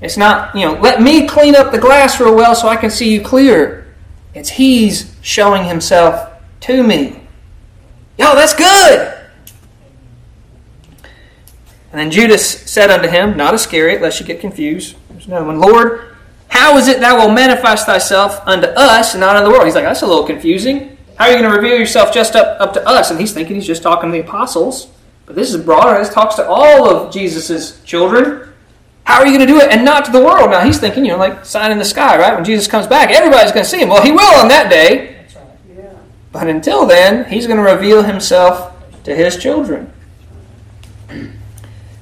It's not, you know, let me clean up the glass real well so I can see you clear. It's he's showing himself to me. Yo, that's good. And then Judas said unto him, not Iscariot, lest you get confused. There's no one. Lord, how is it thou wilt manifest thyself unto us and not unto the world? He's like, that's a little confusing. How are you going to reveal yourself just up, up to us? And he's thinking he's just talking to the apostles. But this is broader. This talks to all of Jesus' children. How are you going to do it and not to the world? Now he's thinking, you know, like sign in the sky, right? When Jesus comes back, everybody's going to see him. Well, he will on that day. But until then, he's going to reveal himself to his children.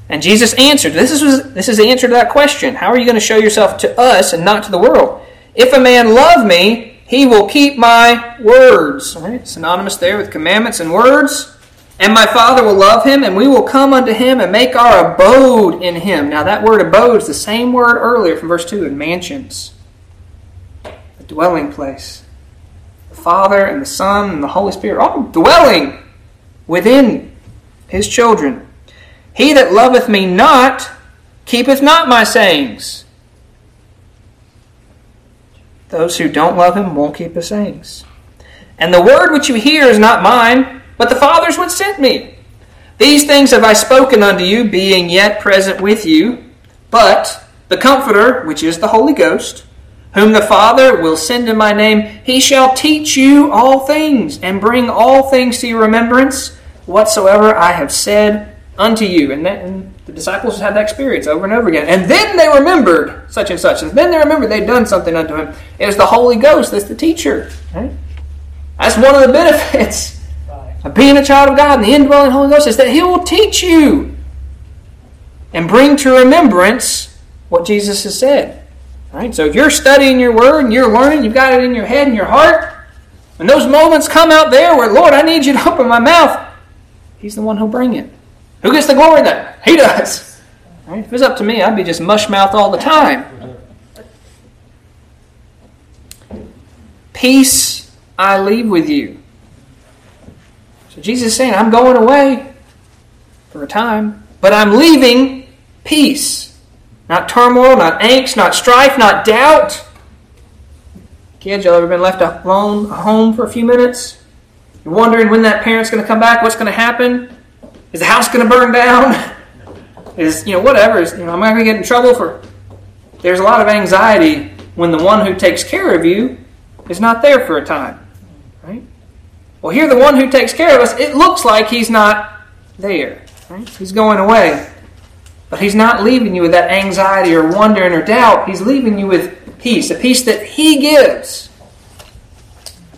And Jesus answered. This is, this is the answer to that question. How are you going to show yourself to us and not to the world? If a man love me, he will keep my words. Right? Synonymous there with commandments and words. And my Father will love him, and we will come unto him and make our abode in him. Now, that word abode is the same word earlier from verse 2 in mansions, a dwelling place. The Father and the Son and the Holy Spirit all dwelling within his children. He that loveth me not keepeth not my sayings. Those who don't love him won't keep his sayings. And the word which you hear is not mine, but the Father's which sent me. These things have I spoken unto you, being yet present with you. But the Comforter, which is the Holy Ghost, whom the Father will send in my name, he shall teach you all things, and bring all things to your remembrance, whatsoever I have said unto you. And, that, and the disciples had that experience over and over again. And then they remembered such and such. And then they remembered they'd done something unto him. It was the Holy Ghost that's the teacher. Right? That's one of the benefits. of being a child of God and the indwelling Holy Ghost is that He will teach you and bring to remembrance what Jesus has said. Right? So if you're studying your word and you're learning, you've got it in your head and your heart, and those moments come out there where, Lord, I need you to open my mouth, He's the one who'll bring it. Who gets the glory then? He does. Right? If it was up to me, I'd be just mush mouth all the time. Peace I leave with you. So Jesus is saying, I'm going away for a time, but I'm leaving peace. Not turmoil, not angst, not strife, not doubt. Kids, y'all ever been left alone at home for a few minutes? You're wondering when that parent's going to come back, what's going to happen? Is the house going to burn down? Is, you know, whatever. Is, you know, am I going to get in trouble for. There's a lot of anxiety when the one who takes care of you is not there for a time. Right? Well, here, the one who takes care of us, it looks like he's not there. Right? He's going away. But he's not leaving you with that anxiety or wondering or doubt. He's leaving you with peace, a peace that he gives.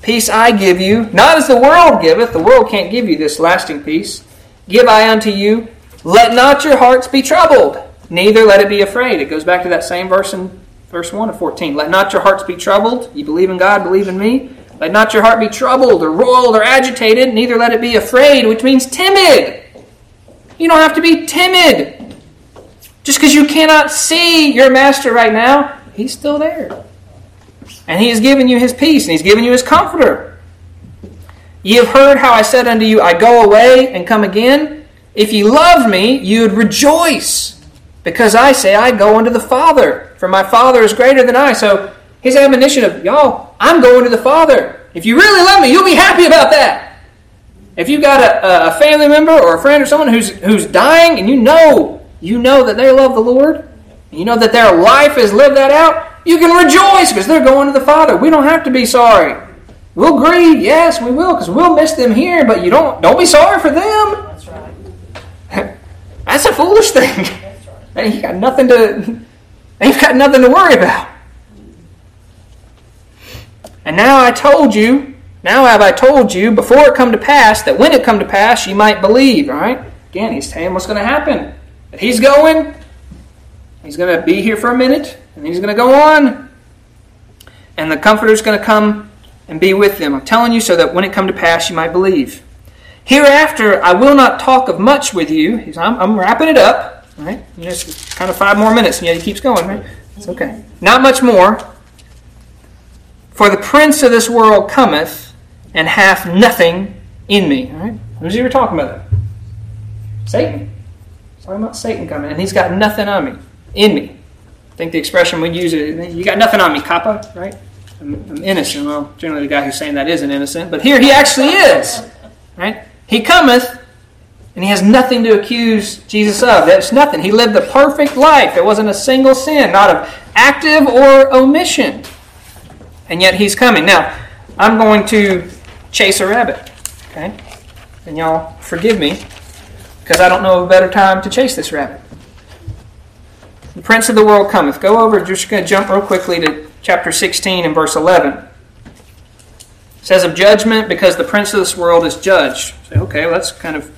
Peace I give you, not as the world giveth. The world can't give you this lasting peace. Give I unto you. Let not your hearts be troubled, neither let it be afraid. It goes back to that same verse in verse 1 of 14. Let not your hearts be troubled. You believe in God, believe in me. Let not your heart be troubled or roiled or agitated, neither let it be afraid, which means timid. You don't have to be timid. Just because you cannot see your master right now, he's still there. And he has given you his peace, and he's given you his comforter. Ye have heard how I said unto you, I go away and come again. If ye loved me, you would rejoice, because I say, I go unto the Father, for my Father is greater than I. So his admonition of, y'all, I'm going to the Father. If you really love me, you'll be happy about that. If you've got a, a family member or a friend or someone who's, who's dying and you know, you know that they love the Lord, you know that their life has lived that out, you can rejoice because they're going to the Father. We don't have to be sorry. We'll grieve, yes, we will, because we'll miss them here. But you don't don't be sorry for them. That's right. That's a foolish thing. That's right. And you got nothing to. You've got nothing to worry about. And now I told you. Now have I told you before it come to pass that when it come to pass you might believe. All right. Again, he's saying what's going to happen. He's going. He's going to be here for a minute, and he's going to go on. And the Comforter's going to come and be with them. I'm telling you so that when it come to pass, you might believe. Hereafter, I will not talk of much with you. I'm, I'm wrapping it up. Right? it's kind of five more minutes, and yet he keeps going. Right? It's okay. Not much more. For the prince of this world cometh and hath nothing in me. All right, who's he ever talking about? Satan. Talking about Satan coming, and he's got nothing on me, in me. I think the expression we use it. You got nothing on me, kappa. Right? I'm, I'm innocent. Well, generally the guy who's saying that isn't innocent, but here he actually is. Right? He cometh, and he has nothing to accuse Jesus of. There's nothing. He lived the perfect life. There wasn't a single sin, not of active or omission. And yet he's coming. Now, I'm going to chase a rabbit. Okay? And y'all forgive me, because I don't know of a better time to chase this rabbit. The prince of the world cometh. Go over, just going to jump real quickly to chapter 16 and verse 11. It says of judgment because the prince of this world is judged. Say, okay, well, that's kind of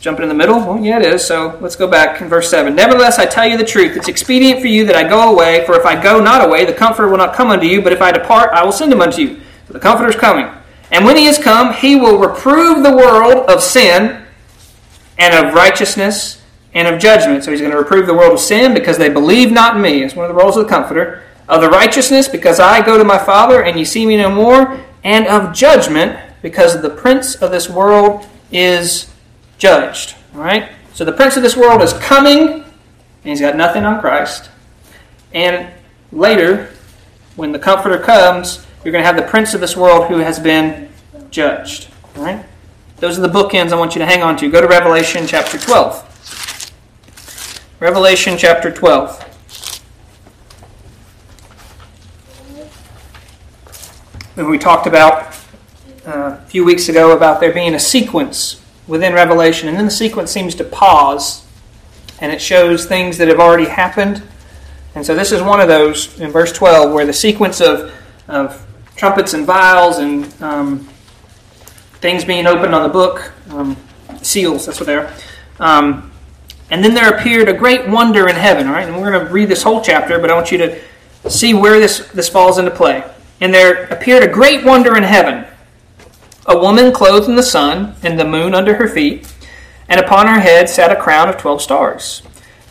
jumping in the middle. Well, yeah, it is. So let's go back in verse 7. Nevertheless, I tell you the truth. It's expedient for you that I go away, for if I go not away, the Comforter will not come unto you, but if I depart, I will send him unto you. So the Comforter is coming. And when he is come, he will reprove the world of sin and of righteousness and of judgment. So he's going to reprove the world of sin because they believe not in me. It's one of the roles of the Comforter. Of the righteousness because I go to my Father and you see me no more. And of judgment because the prince of this world is judged. All right? So the prince of this world is coming and he's got nothing on Christ. And later, when the Comforter comes, you're going to have the prince of this world who has been judged. All right? Those are the bookends I want you to hang on to. Go to Revelation chapter 12. Revelation chapter 12. And we talked about uh, a few weeks ago about there being a sequence within Revelation, and then the sequence seems to pause and it shows things that have already happened. And so this is one of those in verse 12 where the sequence of, of trumpets and vials and um, things being opened on the book, um, seals, that's what they are. Um, and then there appeared a great wonder in heaven, all right? And we're going to read this whole chapter, but I want you to see where this, this falls into play. And there appeared a great wonder in heaven a woman clothed in the sun, and the moon under her feet, and upon her head sat a crown of twelve stars.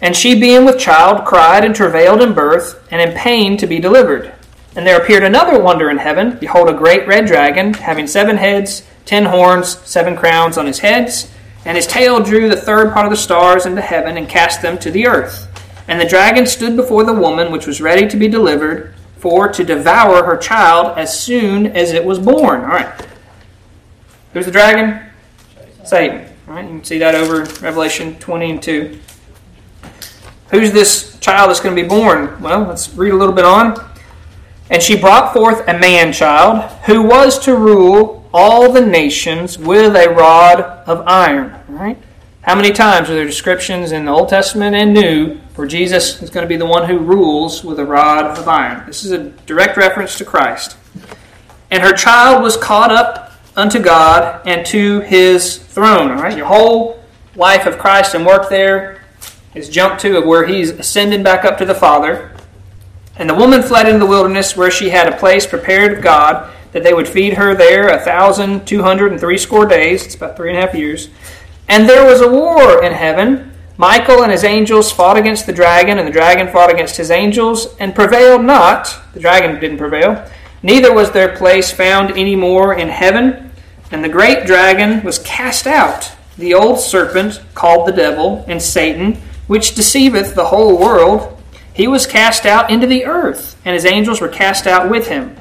And she, being with child, cried and travailed in birth, and in pain to be delivered. And there appeared another wonder in heaven Behold, a great red dragon, having seven heads, ten horns, seven crowns on his heads, and his tail drew the third part of the stars into heaven and cast them to the earth. And the dragon stood before the woman which was ready to be delivered, for to devour her child as soon as it was born. All right. Who's the dragon? Satan. All right, you can see that over Revelation 20 and 2. Who's this child that's going to be born? Well, let's read a little bit on. And she brought forth a man child who was to rule all the nations with a rod of iron. Right? How many times are there descriptions in the Old Testament and New where Jesus is going to be the one who rules with a rod of iron? This is a direct reference to Christ. And her child was caught up unto God and to his throne. All right, your whole life of Christ and work there is jumped to of where he's ascended back up to the Father. And the woman fled into the wilderness where she had a place prepared of God that they would feed her there a thousand two hundred and threescore days. It's about three and a half years. And there was a war in heaven. Michael and his angels fought against the dragon, and the dragon fought against his angels, and prevailed not. The dragon didn't prevail Neither was their place found any more in heaven. And the great dragon was cast out, the old serpent called the devil and Satan, which deceiveth the whole world. He was cast out into the earth, and his angels were cast out with him.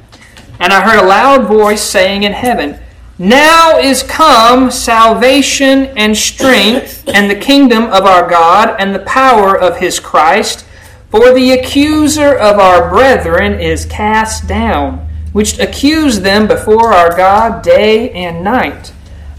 And I heard a loud voice saying in heaven, Now is come salvation and strength, and the kingdom of our God, and the power of his Christ. For the accuser of our brethren is cast down which accused them before our God day and night.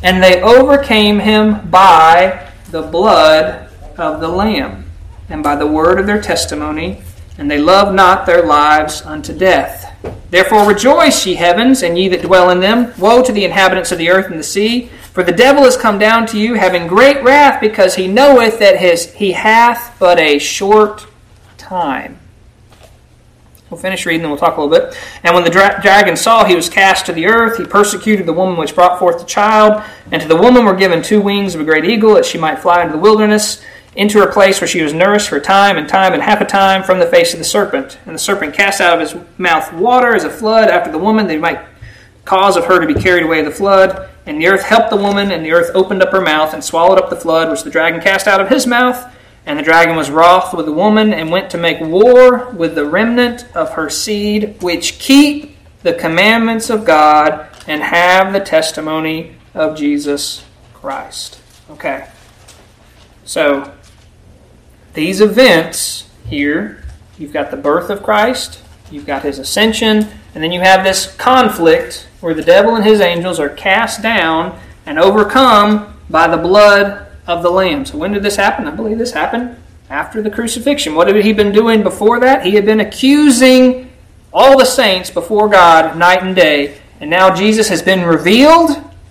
And they overcame him by the blood of the Lamb, and by the word of their testimony, and they loved not their lives unto death. Therefore rejoice, ye heavens, and ye that dwell in them. Woe to the inhabitants of the earth and the sea, for the devil is come down to you, having great wrath, because he knoweth that his, he hath but a short time. We'll finish reading, then we'll talk a little bit. And when the dra- dragon saw he was cast to the earth, he persecuted the woman which brought forth the child. And to the woman were given two wings of a great eagle, that she might fly into the wilderness, into her place where she was nourished for time and time and half a time from the face of the serpent. And the serpent cast out of his mouth water as a flood after the woman, that might cause of her to be carried away the flood. And the earth helped the woman, and the earth opened up her mouth and swallowed up the flood which the dragon cast out of his mouth. And the dragon was wroth with the woman and went to make war with the remnant of her seed, which keep the commandments of God and have the testimony of Jesus Christ. Okay. So, these events here, you've got the birth of Christ, you've got his ascension, and then you have this conflict where the devil and his angels are cast down and overcome by the blood of the Lamb. So when did this happen? I believe this happened after the crucifixion. What had he been doing before that? He had been accusing all the saints before God night and day. And now Jesus has been revealed,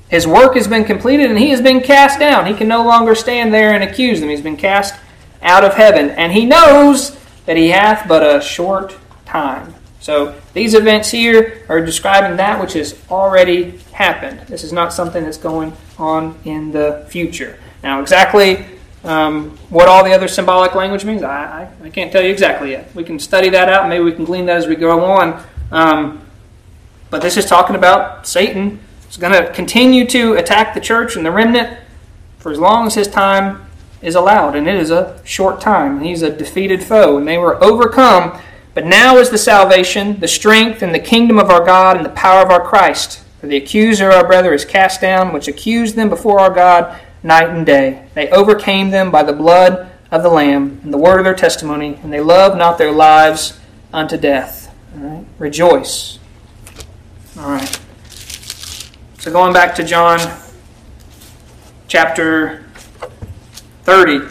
his work has been completed, and he has been cast down. He can no longer stand there and accuse them. He's been cast out of heaven. And he knows that he hath but a short time. So these events here are describing that which has already happened. This is not something that's going on in the future. Now, exactly um, what all the other symbolic language means, I, I, I, can't tell you exactly yet. We can study that out. Maybe we can glean that as we go on. Um, but this is talking about Satan is going to continue to attack the church and the remnant for as long as his time is allowed. And it is a short time. He's a defeated foe. And they were overcome. But now is the salvation, the strength, and the kingdom of our God and the power of our Christ. For the accuser our brother is cast down, which accused them before our God night and day. They overcame them by the blood of the Lamb and the word of their testimony, and they loved not their lives unto death. All right? Rejoice. All right. So going back to John chapter 30.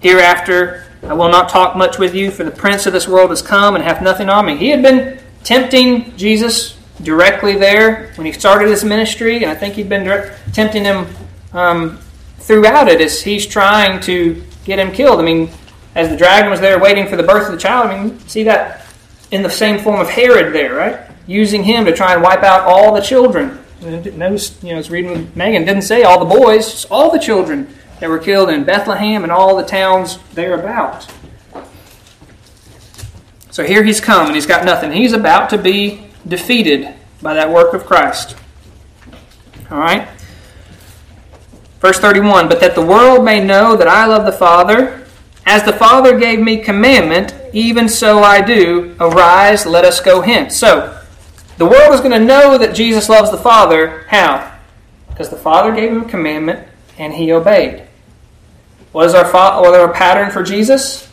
Hereafter I will not talk much with you, for the prince of this world has come and hath nothing on me. He had been tempting Jesus directly there when he started his ministry, and I think he'd been tempting him um, throughout it as he's trying to get him killed. I mean, as the dragon was there waiting for the birth of the child, I mean, see that in the same form of Herod there, right? Using him to try and wipe out all the children. Notice, you know, it's reading with Megan, didn't say all the boys, all the children that were killed in Bethlehem and all the towns thereabout. So here he's come and he's got nothing. He's about to be defeated by that work of Christ. All right? Verse 31 But that the world may know that I love the Father, as the Father gave me commandment, even so I do. Arise, let us go hence. So, the world is going to know that Jesus loves the Father. How? Because the Father gave him a commandment and he obeyed. What is our, what is our pattern for Jesus?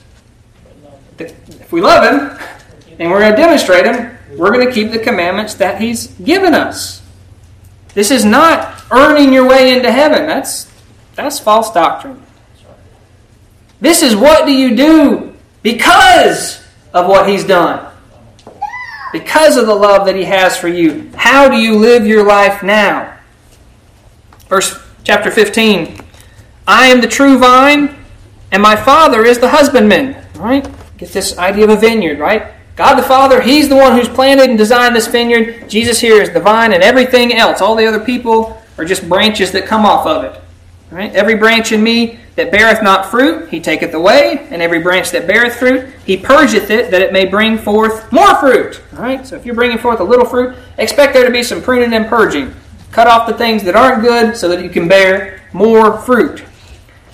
If we love him and we're going to demonstrate him, we're going to keep the commandments that he's given us. This is not earning your way into heaven. That's, that's false doctrine. This is what do you do because of what he's done. Because of the love that he has for you. How do you live your life now? Verse chapter 15. I am the true vine, and my Father is the husbandman. Right? Get this idea of a vineyard, right? God the Father, He's the one who's planted and designed this vineyard. Jesus here is the vine, and everything else, all the other people, are just branches that come off of it. Right? Every branch in me that beareth not fruit, he taketh away, and every branch that beareth fruit, he purgeth it, that it may bring forth more fruit. All right? So if you're bringing forth a little fruit, expect there to be some pruning and purging. Cut off the things that aren't good so that you can bear more fruit.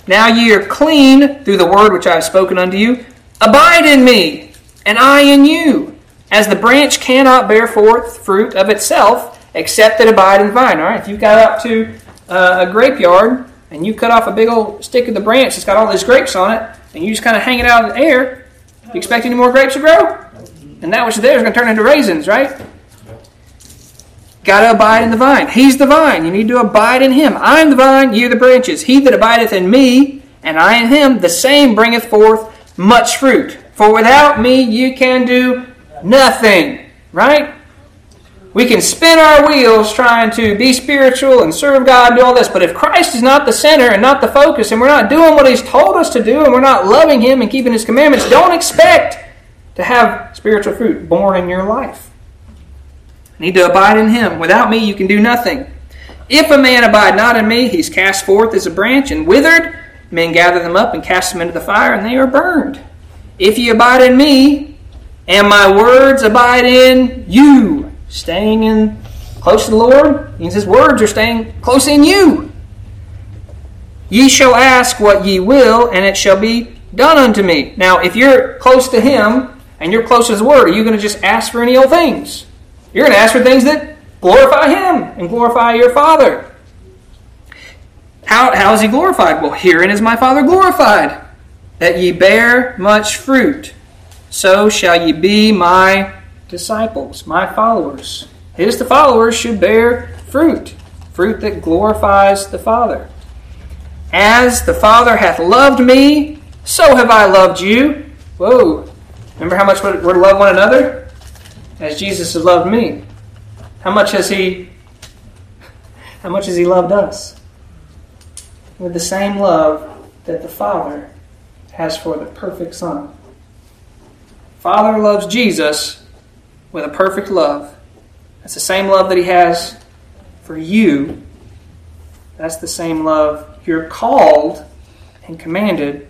Now ye are clean through the word which I have spoken unto you. Abide in me, and I in you. As the branch cannot bear forth fruit of itself, except it abide in the vine. All right, if you got up to uh, a grape yard and you cut off a big old stick of the branch that's got all these grapes on it, and you just kind of hang it out in the air, you expect any more grapes to grow? And that which is there is going to turn into raisins, right? Got to abide in the vine. He's the vine. You need to abide in him. I am the vine, You're the branches. He that abideth in me, and I in him, the same bringeth forth much fruit. For without me you can do nothing. Right? We can spin our wheels trying to be spiritual and serve God and do all this, but if Christ is not the center and not the focus, and we're not doing what He's told us to do, and we're not loving Him and keeping His commandments, don't expect to have spiritual fruit born in your life. Need to abide in Him. Without me, you can do nothing. If a man abide not in me, he's cast forth as a branch and withered. Men gather them up and cast them into the fire, and they are burned. If ye abide in me, and my words abide in you, staying in close to the Lord means His words are staying close in you. Ye shall ask what ye will, and it shall be done unto me. Now, if you're close to Him and you're close to His Word, are you going to just ask for any old things? You're going to ask for things that glorify Him and glorify your Father. How, how is He glorified? Well, herein is my Father glorified, that ye bear much fruit. So shall ye be my disciples, my followers. His the followers should bear fruit, fruit that glorifies the Father. As the Father hath loved me, so have I loved you. Whoa. Remember how much we're to love one another? As Jesus has loved me. How much has he how much has he loved us? With the same love that the Father has for the perfect Son. Father loves Jesus with a perfect love. That's the same love that He has for you. That's the same love you're called and commanded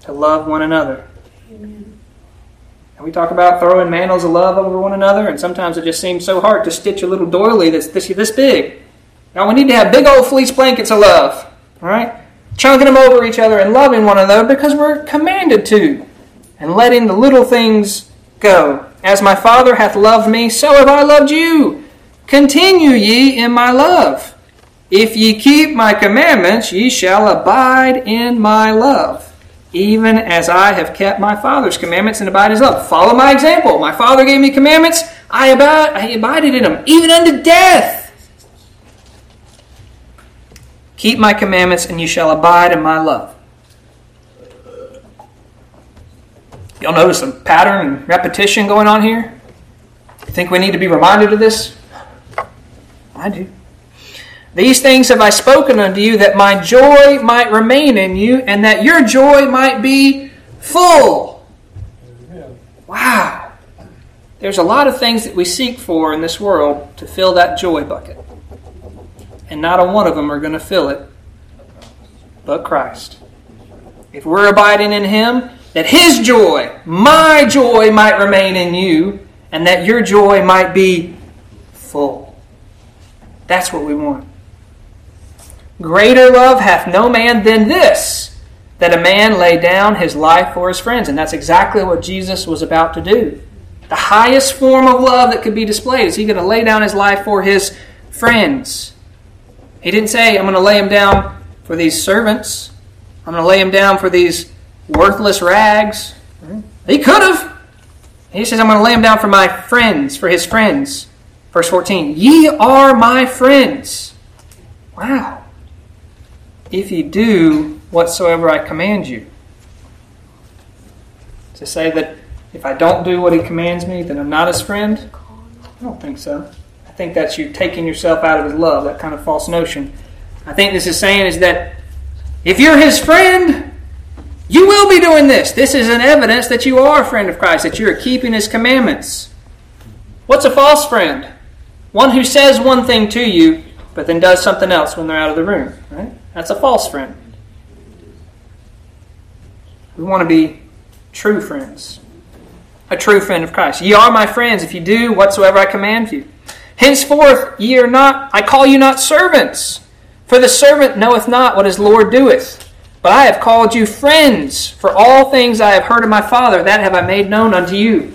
to love one another. Amen. And we talk about throwing mantles of love over one another, and sometimes it just seems so hard to stitch a little doily that's this, this big. Now we need to have big old fleece blankets of love, all right? Chunking them over each other and loving one another because we're commanded to, and letting the little things go. As my Father hath loved me, so have I loved you. Continue ye in my love. If ye keep my commandments, ye shall abide in my love, even as I have kept my Father's commandments and abide his love. Follow my example. My Father gave me commandments, I, abide, I abided in them, even unto death. Keep my commandments, and you shall abide in my love. Y'all notice some pattern and repetition going on here. Think we need to be reminded of this I do. These things have I spoken unto you, that my joy might remain in you, and that your joy might be full. Wow. There's a lot of things that we seek for in this world to fill that joy bucket. And not a one of them are going to fill it but Christ. If we're abiding in Him, that His joy, my joy, might remain in you, and that your joy might be full. That's what we want. Greater love hath no man than this, that a man lay down his life for his friends. And that's exactly what Jesus was about to do. The highest form of love that could be displayed is he going to lay down his life for his friends. He didn't say, I'm going to lay him down for these servants. I'm going to lay him down for these worthless rags. He could have. He says, I'm going to lay him down for my friends, for his friends. Verse 14, ye are my friends. Wow. If you do whatsoever I command you. To say that if I don't do what he commands me, then I'm not his friend? I don't think so. I think that's you taking yourself out of his love, that kind of false notion. I think this is saying is that if you're his friend, you will be doing this. This is an evidence that you are a friend of Christ, that you're keeping his commandments. What's a false friend? One who says one thing to you, but then does something else when they're out of the room. Right? That's a false friend. We want to be true friends. A true friend of Christ. Ye are my friends if you do whatsoever I command you. Henceforth ye are not I call you not servants, for the servant knoweth not what his Lord doeth. But I have called you friends, for all things I have heard of my Father, that have I made known unto you.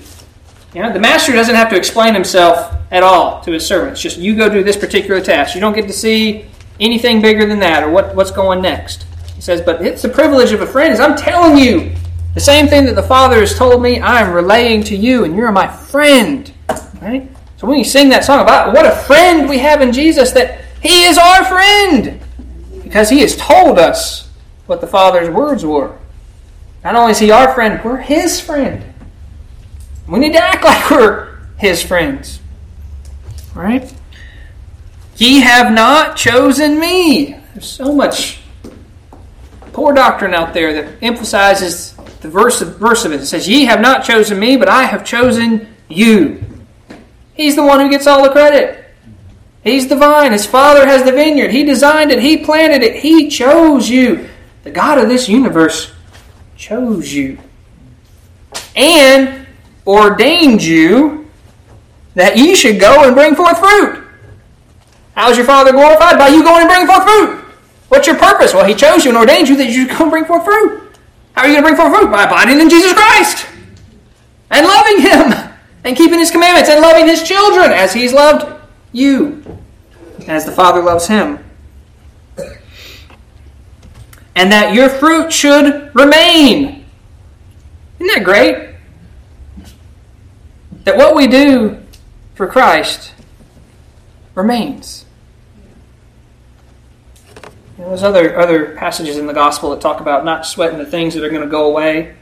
You know, the master doesn't have to explain himself at all to his servants. Just you go do this particular task. You don't get to see anything bigger than that or what, what's going next. He says, but it's the privilege of a friend is I'm telling you the same thing that the Father has told me, I'm relaying to you, and you're my friend. Right? So when you sing that song about what a friend we have in Jesus, that He is our friend. Because He has told us what the Father's words were. Not only is He our friend, we're His friend. We need to act like we're His friends. Right? Ye have not chosen me. There's so much poor doctrine out there that emphasizes the verse of, verse of it. It says, Ye have not chosen me, but I have chosen you. He's the one who gets all the credit. He's the vine. His father has the vineyard. He designed it. He planted it. He chose you. The God of this universe chose you. And ordained you that ye should go and bring forth fruit. How's your Father glorified? By you going and bringing forth fruit. What's your purpose? Well, He chose you and ordained you that you should come bring forth fruit. How are you going to bring forth fruit? By abiding in Jesus Christ and loving Him and keeping His commandments and loving His children as He's loved you, as the Father loves Him. And that your fruit should remain. Isn't that great? That what we do for Christ remains. You know, there's other other passages in the gospel that talk about not sweating the things that are going to go away.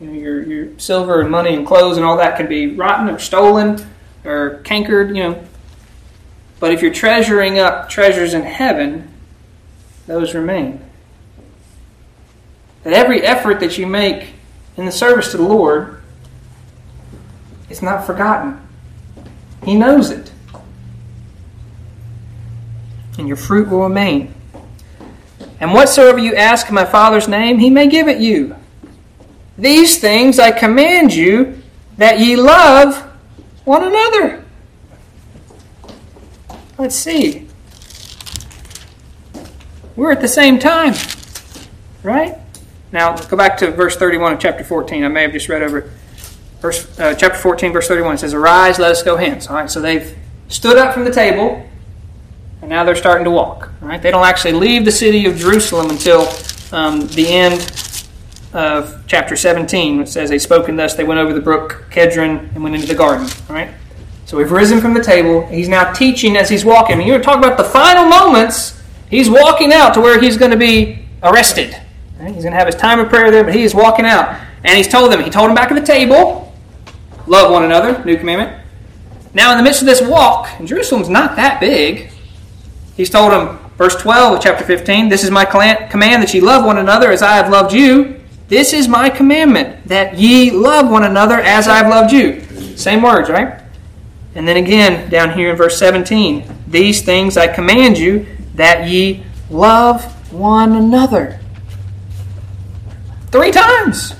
You know, your your silver and money and clothes and all that can be rotten or stolen or cankered. You know, but if you're treasuring up treasures in heaven, those remain. That every effort that you make in the service to the Lord is not forgotten. He knows it. And your fruit will remain. And whatsoever you ask in my Father's name, he may give it you. These things I command you that ye love one another. Let's see. We're at the same time, right? Now, go back to verse 31 of chapter 14. I may have just read over. Verse, uh, chapter 14, verse 31 It says, Arise, let us go hence. All right, so they've stood up from the table, and now they're starting to walk. Right? they don't actually leave the city of Jerusalem until um, the end of chapter 17. It says, They spoke in thus, they went over the brook Kedron and went into the garden. Right? so we've risen from the table. He's now teaching as he's walking. Mean, you're talking about the final moments. He's walking out to where he's going to be arrested. Right? He's going to have his time of prayer there, but he is walking out. And he's told them, he told them back at the table, love one another, new commandment. Now, in the midst of this walk, and Jerusalem's not that big, He's told them, verse 12 of chapter 15, This is my command that ye love one another as I have loved you. This is my commandment, that ye love one another as I have loved you. Same words, right? And then again, down here in verse 17, These things I command you, that ye love one another. Three times.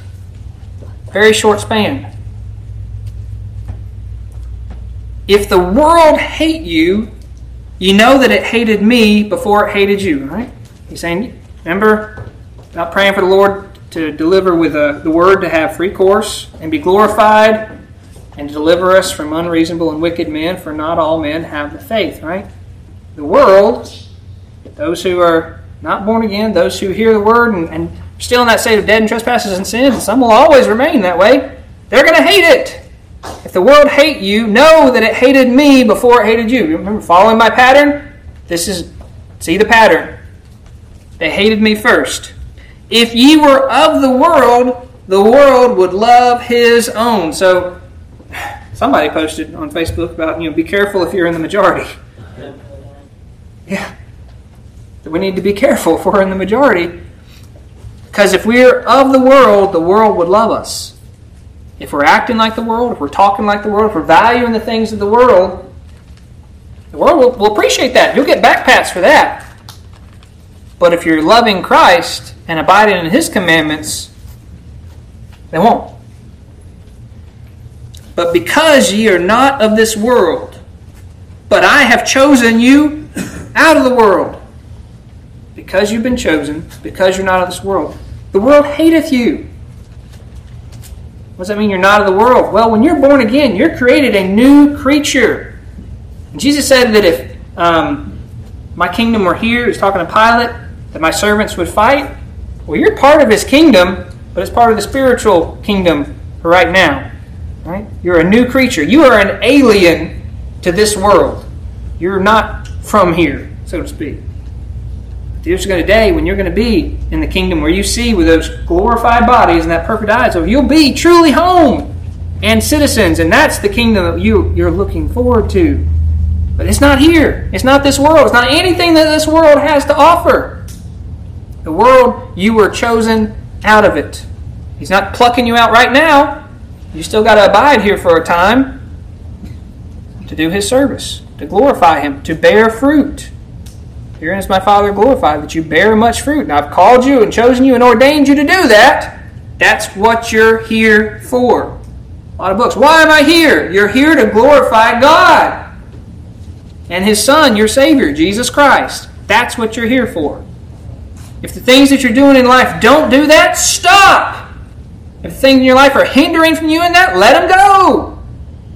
Very short span. If the world hate you, you know that it hated me before it hated you, right? He's saying, remember about praying for the Lord to deliver with uh, the word to have free course and be glorified and deliver us from unreasonable and wicked men, for not all men have the faith, right? The world, those who are not born again, those who hear the word and, and still in that state of dead and trespasses and sins, and some will always remain that way, they're going to hate it. If the world hate you, know that it hated me before it hated you. Remember following my pattern? This is, see the pattern. They hated me first. If ye were of the world, the world would love his own. So, somebody posted on Facebook about, you know, be careful if you're in the majority. Yeah. We need to be careful if we're in the majority because if we're of the world, the world would love us. If we're acting like the world, if we're talking like the world, if we're valuing the things of the world, the world will, will appreciate that. You'll get backpats for that. But if you're loving Christ and abiding in His commandments, they won't. But because ye are not of this world, but I have chosen you out of the world, because you've been chosen, because you're not of this world. The world hateth you. What does that mean you're not of the world? Well, when you're born again, you're created a new creature. Jesus said that if um, my kingdom were here, he's talking to Pilate, that my servants would fight. Well, you're part of his kingdom, but it's part of the spiritual kingdom for right now. Right? You're a new creature. You are an alien to this world. You're not from here, so to speak. There's going to be a day when you're going to be in the kingdom where you see with those glorified bodies and that perfect eyes, so you'll be truly home and citizens, and that's the kingdom that you, you're looking forward to. But it's not here. It's not this world. It's not anything that this world has to offer. The world, you were chosen out of it. He's not plucking you out right now. You still got to abide here for a time to do His service, to glorify Him, to bear fruit. Herein is my Father glorified, that you bear much fruit. And I've called you and chosen you and ordained you to do that. That's what you're here for. A lot of books. Why am I here? You're here to glorify God and His Son, your Savior, Jesus Christ. That's what you're here for. If the things that you're doing in life don't do that, stop. If the things in your life are hindering from you in that, let them go.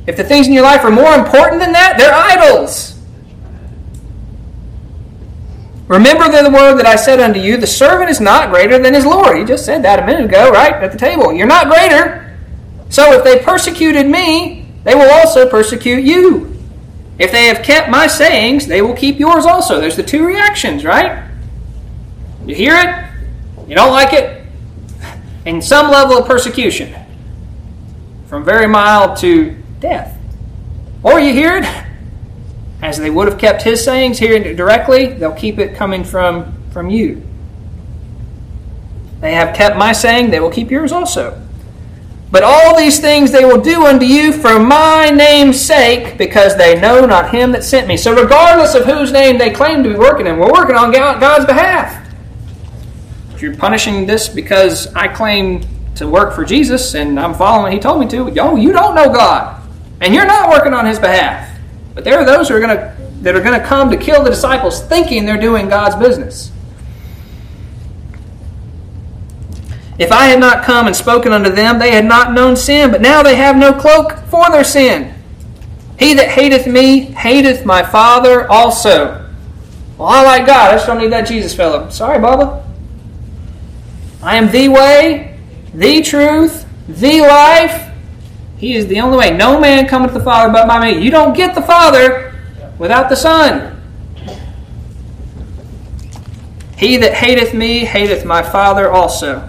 If the things in your life are more important than that, they're idols. Remember the word that I said unto you, the servant is not greater than his Lord. You just said that a minute ago, right, at the table. You're not greater. So if they persecuted me, they will also persecute you. If they have kept my sayings, they will keep yours also. There's the two reactions, right? You hear it, you don't like it, and some level of persecution, from very mild to death. Or you hear it, as they would have kept his sayings here directly, they'll keep it coming from, from you. They have kept my saying, they will keep yours also. But all these things they will do unto you for my name's sake, because they know not him that sent me. So, regardless of whose name they claim to be working in, we're working on God's behalf. If you're punishing this because I claim to work for Jesus and I'm following he told me to, yo, you don't know God. And you're not working on his behalf. But there are those who are to that are going to come to kill the disciples thinking they're doing God's business. If I had not come and spoken unto them, they had not known sin, but now they have no cloak for their sin. He that hateth me hateth my Father also. Well, I like God. I just don't need that Jesus fellow. Sorry, Bubba. I am the way, the truth, the life, he is the only way. No man cometh to the Father but by me. You don't get the Father without the Son. He that hateth me hateth my Father also.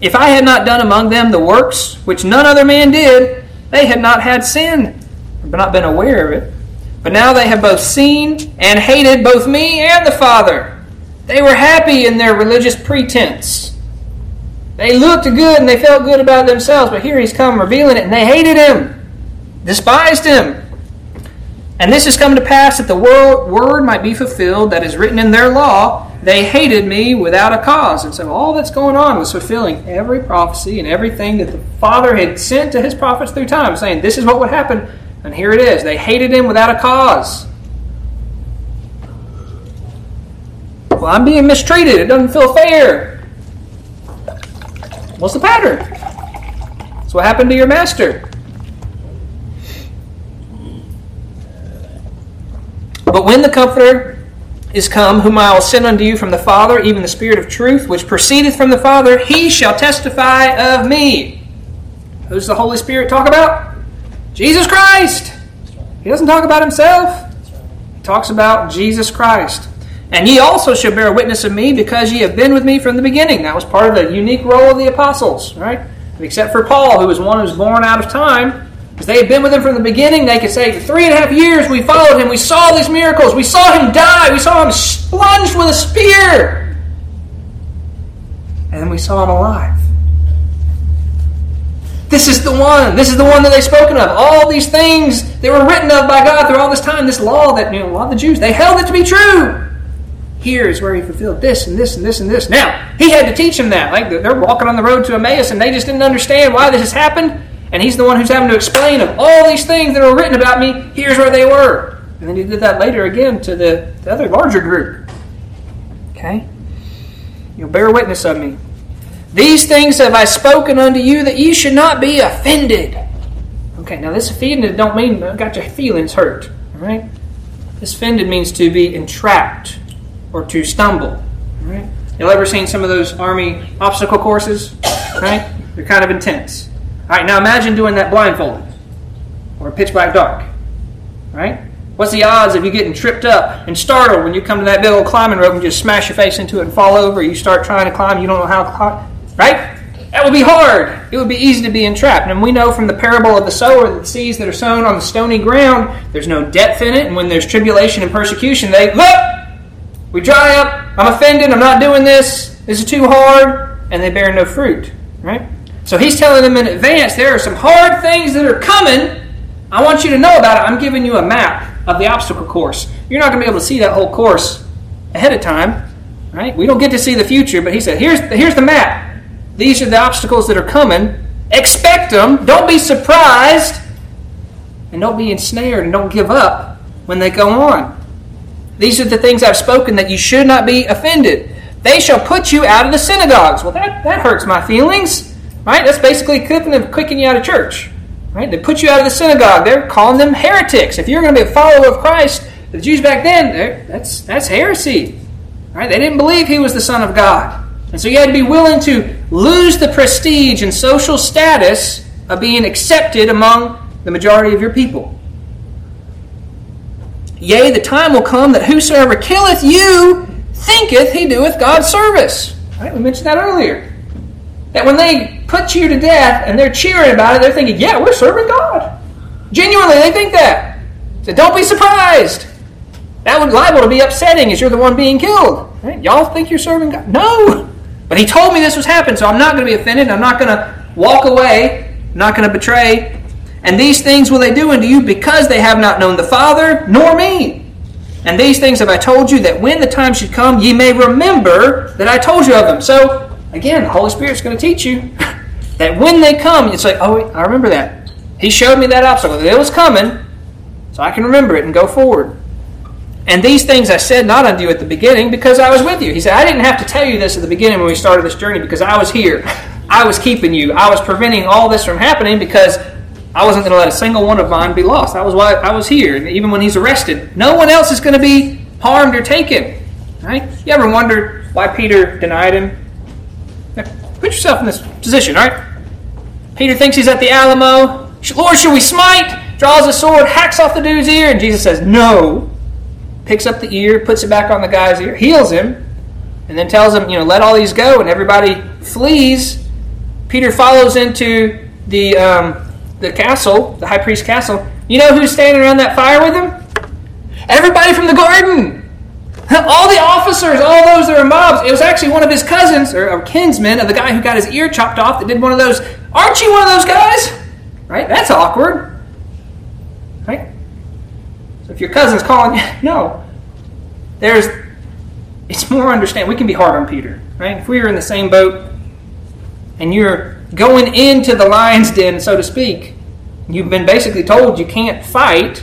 If I had not done among them the works which none other man did, they had not had sin, but not been aware of it. But now they have both seen and hated both me and the Father. They were happy in their religious pretense. They looked good and they felt good about themselves, but here he's come revealing it, and they hated him, despised him. And this has come to pass that the word might be fulfilled that is written in their law. They hated me without a cause. And so all that's going on was fulfilling every prophecy and everything that the Father had sent to his prophets through time, saying this is what would happen. And here it is. They hated him without a cause. Well, I'm being mistreated. It doesn't feel fair. What's the pattern? That's what happened to your master. But when the Comforter is come, whom I will send unto you from the Father, even the Spirit of truth, which proceedeth from the Father, he shall testify of me. Who's the Holy Spirit talk about? Jesus Christ. He doesn't talk about himself. He talks about Jesus Christ. And ye also shall bear witness of me, because ye have been with me from the beginning. That was part of the unique role of the apostles, right? Except for Paul, who was one who was born out of time. Because they had been with him from the beginning, they could say, three and a half years we followed him, we saw these miracles, we saw him die, we saw him plunged with a spear. And then we saw him alive. This is the one. This is the one that they've spoken of. All these things that were written of by God through all this time, this law that you know, a lot of the Jews, they held it to be true. Here is where he fulfilled this and this and this and this. Now, he had to teach them that. Like they're walking on the road to Emmaus and they just didn't understand why this has happened. And he's the one who's having to explain of all these things that are written about me, here's where they were. And then he did that later again to the, the other larger group. Okay? You'll bear witness of me. These things have I spoken unto you that ye should not be offended. Okay, now this offended don't mean got your feelings hurt. Alright? This offended means to be entrapped or to stumble. Right? Y'all ever seen some of those army obstacle courses? Right? They're kind of intense. All right, now imagine doing that blindfolded or pitch black dark. Right? What's the odds of you getting tripped up and startled when you come to that big old climbing rope and just smash your face into it and fall over? You start trying to climb, you don't know how to climb. Right? That would be hard. It would be easy to be entrapped. And we know from the parable of the sower that the seeds that are sown on the stony ground, there's no depth in it. And when there's tribulation and persecution, they look, we dry up, I'm offended, I'm not doing this, this is too hard, and they bear no fruit. Right? So he's telling them in advance there are some hard things that are coming. I want you to know about it. I'm giving you a map of the obstacle course. You're not going to be able to see that whole course ahead of time, right? We don't get to see the future, but he said, here's, here's the map. These are the obstacles that are coming. Expect them. Don't be surprised. And don't be ensnared and don't give up when they go on. These are the things I've spoken that you should not be offended. They shall put you out of the synagogues. Well, that, that hurts my feelings. Right? That's basically kicking you out of church. Right? They put you out of the synagogue. They're calling them heretics. If you're going to be a follower of Christ, the Jews back then, that's that's heresy. Right? They didn't believe he was the Son of God. And so you had to be willing to lose the prestige and social status of being accepted among the majority of your people. Yea, the time will come that whosoever killeth you thinketh he doeth God's service. Right? We mentioned that earlier. That when they put you to death and they're cheering about it, they're thinking, yeah, we're serving God. Genuinely, they think that. So don't be surprised. That would liable to be upsetting as you're the one being killed. Right? Y'all think you're serving God? No. But he told me this was happening, so I'm not going to be offended. I'm not going to walk away. I'm not going to betray. And these things will they do unto you because they have not known the Father nor me. And these things have I told you that when the time should come, ye may remember that I told you of them. So again, the Holy Spirit's going to teach you that when they come, it's like, oh, I remember that. He showed me that obstacle. It was coming, so I can remember it and go forward. And these things I said not unto you at the beginning because I was with you. He said, I didn't have to tell you this at the beginning when we started this journey because I was here. I was keeping you. I was preventing all this from happening because I wasn't going to let a single one of mine be lost. That was why I was here. And even when he's arrested, no one else is going to be harmed or taken. Right? You ever wonder why Peter denied him? Put yourself in this position, right? Peter thinks he's at the Alamo. Lord, should we smite? Draws a sword, hacks off the dude's ear, and Jesus says, No. Picks up the ear, puts it back on the guy's ear, heals him, and then tells him, you know, let all these go, and everybody flees. Peter follows into the um, the castle, the high priest's castle. You know who's standing around that fire with him? Everybody from the garden. All the officers, all those that are mobs. It was actually one of his cousins or, or kinsmen of the guy who got his ear chopped off that did one of those. Aren't you one of those guys? Right? That's awkward. Right? So if your cousin's calling you, no. There's, it's more understand. We can be hard on Peter, right? If we were in the same boat and you're going into the lion's den, so to speak, you've been basically told you can't fight.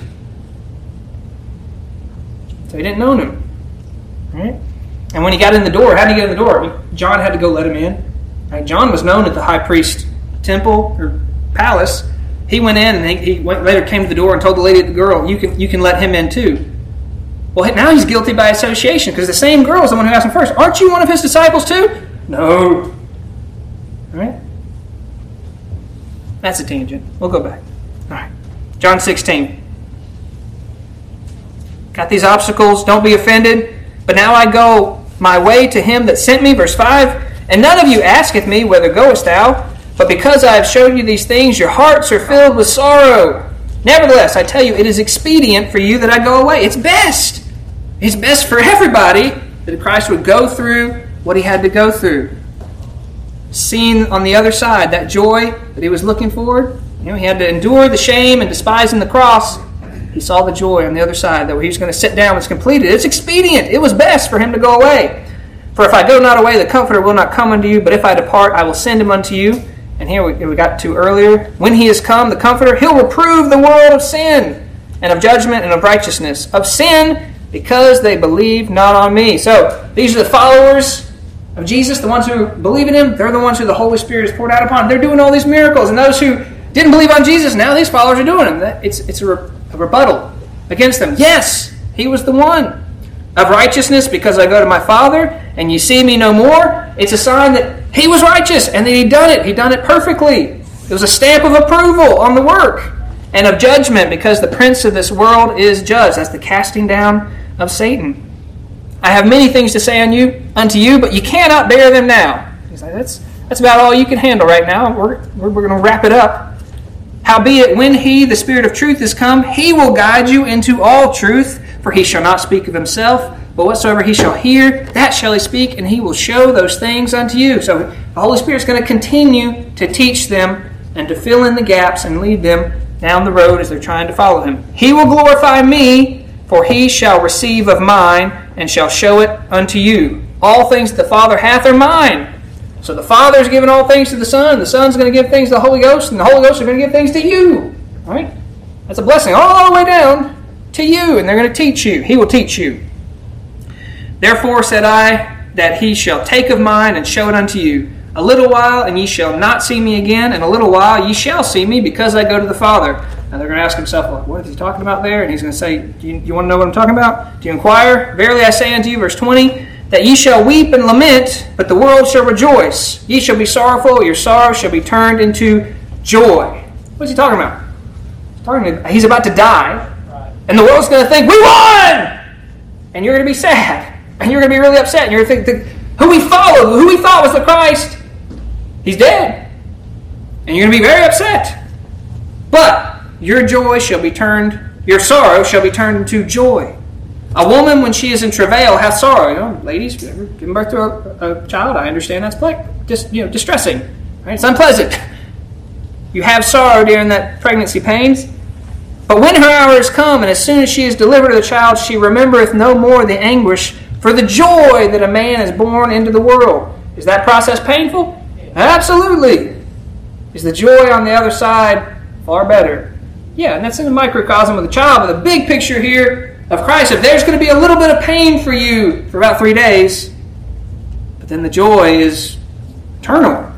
So he didn't know him. Right? And when he got in the door, how did he get in the door? John had to go let him in. Right? John was known at the high priest temple or palace. He went in and he, he went, later came to the door and told the lady at the girl, "You can you can let him in too." Well, now he's guilty by association because the same girl is the one who asked him first. Aren't you one of his disciples too? No. All right. That's a tangent. We'll go back. John 16. Got these obstacles. Don't be offended. But now I go my way to him that sent me. Verse 5. And none of you asketh me, Whither goest thou? But because I have showed you these things, your hearts are filled with sorrow. Nevertheless, I tell you, it is expedient for you that I go away. It's best. It's best for everybody that Christ would go through what he had to go through. Seeing on the other side that joy that he was looking for, you know, he had to endure the shame and despising the cross. He saw the joy on the other side that he was going to sit down it's completed. It's expedient. It was best for him to go away. For if I go not away, the Comforter will not come unto you, but if I depart, I will send him unto you. And here we, we got to earlier. When he is come, the Comforter, he'll reprove the world of sin and of judgment and of righteousness. Of sin, because they believe not on me. So these are the followers of Jesus, the ones who believe in him. They're the ones who the Holy Spirit is poured out upon. They're doing all these miracles. And those who didn't believe on Jesus, now these followers are doing them. It's, it's a, re, a rebuttal against them. Yes, he was the one. Of righteousness, because I go to my Father, and you see me no more. It's a sign that he was righteous and that he done it. He done it perfectly. It was a stamp of approval on the work. And of judgment, because the prince of this world is judged. That's the casting down of Satan. I have many things to say on you unto you, but you cannot bear them now. He's like, that's that's about all you can handle right now. We're, we're, we're going to wrap it up. Howbeit, when he, the Spirit of truth, is come, he will guide you into all truth, for he shall not speak of himself, but whatsoever he shall hear, that shall he speak, and he will show those things unto you. So the Holy Spirit is going to continue to teach them and to fill in the gaps and lead them down the road as they're trying to follow him. He will glorify me, for he shall receive of mine, and shall show it unto you. All things the Father hath are mine. So the Father is giving all things to the Son, the Son's going to give things to the Holy Ghost, and the Holy Ghost is going to give things to you. Right? That's a blessing all the way down to you, and they're going to teach you. He will teach you. Therefore said I that he shall take of mine and show it unto you. A little while, and ye shall not see me again, and a little while ye shall see me, because I go to the Father. And they're going to ask himself, well, what is he talking about there? And he's going to say, do you, you want to know what I'm talking about? Do you inquire? Verily I say unto you, verse 20, that ye shall weep and lament, but the world shall rejoice. Ye shall be sorrowful, your sorrow shall be turned into joy. What's he talking about? He's, talking he's about to die, and the world's going to think, we won! And you're going to be sad. And you're going to be really upset. And you're going to think, who we followed, who we thought was the Christ, he's dead. And you're going to be very upset. But your joy shall be turned, your sorrow shall be turned into joy. A woman, when she is in travail, hath sorrow. You know, ladies, giving birth to a, a, child, I understand that's like just you know distressing. Right? It's unpleasant. You have sorrow during that pregnancy pains. But when her hour is come, and as soon as she is delivered of the child, she remembereth no more the anguish for the joy that a man is born into the world. Is that process painful? Absolutely. Is the joy on the other side far better? Yeah, and that's in the microcosm of the child, but the big picture here of Christ, if there's going to be a little bit of pain for you for about three days, but then the joy is eternal.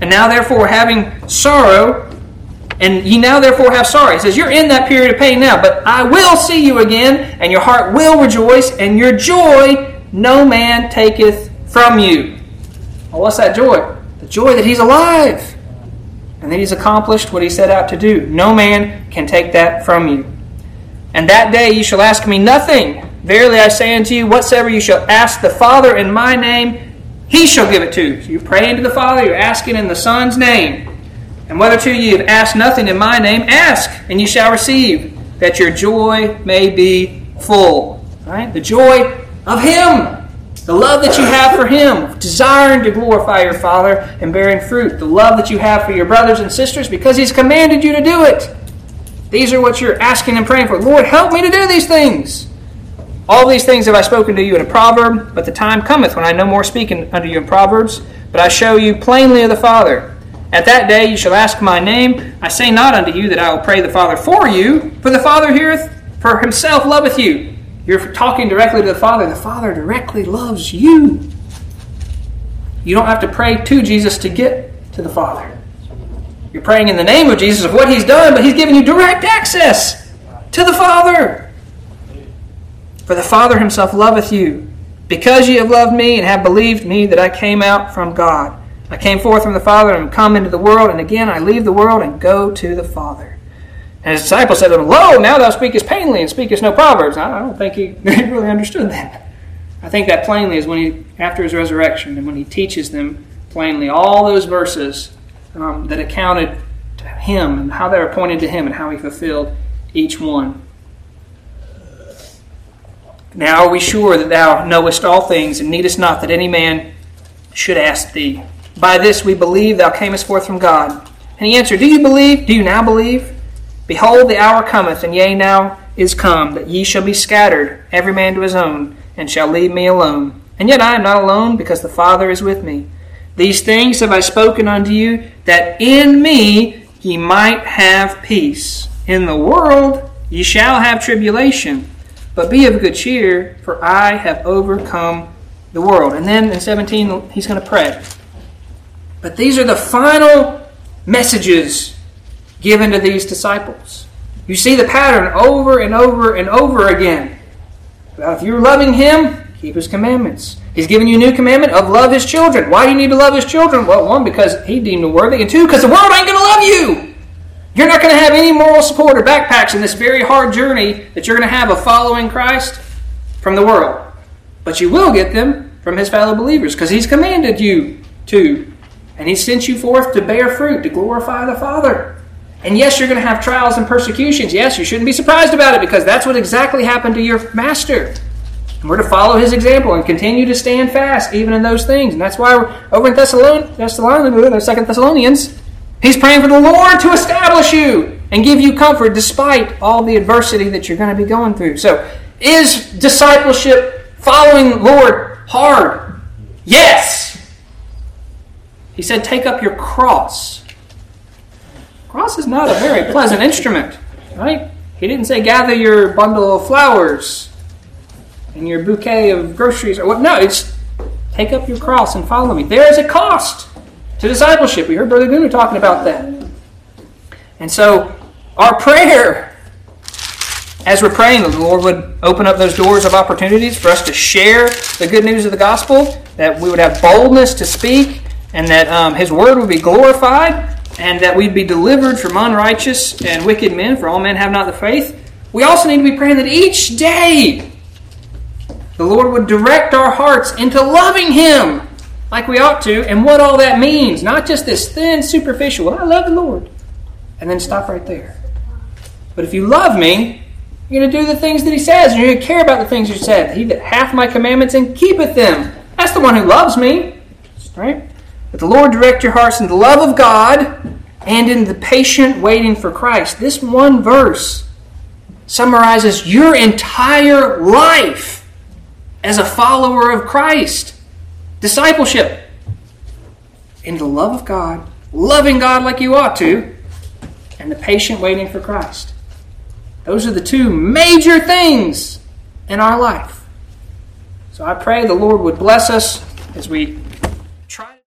And now, therefore, having sorrow, and ye now therefore have sorrow. He says, You're in that period of pain now, but I will see you again, and your heart will rejoice, and your joy no man taketh from you. Well, what's that joy? The joy that he's alive, and that he's accomplished what he set out to do. No man can take that from you. And that day you shall ask me nothing. Verily I say unto you, whatsoever you shall ask the Father in my name, he shall give it to you. So you're praying to the Father, you're asking in the Son's name. And whether you have asked nothing in my name, ask, and you shall receive, that that your joy may be full. Right? The joy of Him. The love that you have for Him, desiring to glorify your Father and bearing fruit. The love that you have for your brothers and sisters because He's commanded you to do it. These are what you're asking and praying for. Lord, help me to do these things. All these things have I spoken to you in a proverb, but the time cometh when I no more speak unto you in proverbs, but I show you plainly of the Father. At that day you shall ask my name. I say not unto you that I will pray the Father for you, for the Father heareth, for himself loveth you. You're talking directly to the Father. The Father directly loves you. You don't have to pray to Jesus to get to the Father. You're praying in the name of Jesus of what He's done, but He's given you direct access to the Father. For the Father Himself loveth you, because ye have loved me and have believed me that I came out from God. I came forth from the Father and come into the world, and again I leave the world and go to the Father. And his disciples said to him, Lo, now thou speakest plainly and speakest no proverbs. I don't think he really understood that. I think that plainly is when he, after his resurrection, and when he teaches them plainly all those verses um, that accounted to him and how they were pointed to him and how he fulfilled each one. Now are we sure that thou knowest all things and needest not that any man should ask thee? By this we believe thou camest forth from God. And he answered, Do you believe? Do you now believe? Behold, the hour cometh, and yea, now is come, that ye shall be scattered, every man to his own, and shall leave me alone. And yet I am not alone, because the Father is with me. These things have I spoken unto you, that in me ye might have peace. In the world ye shall have tribulation, but be of good cheer, for I have overcome the world. And then in 17, he's going to pray. But these are the final messages given to these disciples. You see the pattern over and over and over again. If you're loving Him, keep His commandments. He's given you a new commandment of love His children. Why do you need to love His children? Well, one, because He deemed them worthy, and two, because the world ain't going to love you. You're not going to have any moral support or backpacks in this very hard journey that you're going to have of following Christ from the world. But you will get them from His fellow believers because He's commanded you to and He sent you forth to bear fruit, to glorify the Father. And yes, you're going to have trials and persecutions. Yes, you shouldn't be surprised about it because that's what exactly happened to your Master. We're to follow His example and continue to stand fast even in those things. And that's why we're over in Thessalonians, Thessalonians, Second Thessalonians, He's praying for the Lord to establish you and give you comfort despite all the adversity that you're going to be going through. So, is discipleship, following the Lord, hard? Yes. He said, Take up your cross. Cross is not a very pleasant instrument, right? He didn't say, Gather your bundle of flowers and your bouquet of groceries or what. No, it's take up your cross and follow me. There is a cost to discipleship. We heard Brother Guna talking about that. And so, our prayer as we're praying, that the Lord would open up those doors of opportunities for us to share the good news of the gospel, that we would have boldness to speak, and that um, His word would be glorified, and that we'd be delivered from unrighteous and wicked men, for all men have not the faith. We also need to be praying that each day the Lord would direct our hearts into loving Him like we ought to, and what all that means. Not just this thin, superficial, well, I love the Lord, and then stop right there. But if you love me, you're going to do the things that He says, and you're going to care about the things He said. He that hath my commandments and keepeth them. That's the one who loves me. Right? But the Lord direct your hearts in the love of God and in the patient waiting for Christ. This one verse summarizes your entire life as a follower of Christ. Discipleship in the love of God, loving God like you ought to, and the patient waiting for Christ. Those are the two major things in our life. So I pray the Lord would bless us as we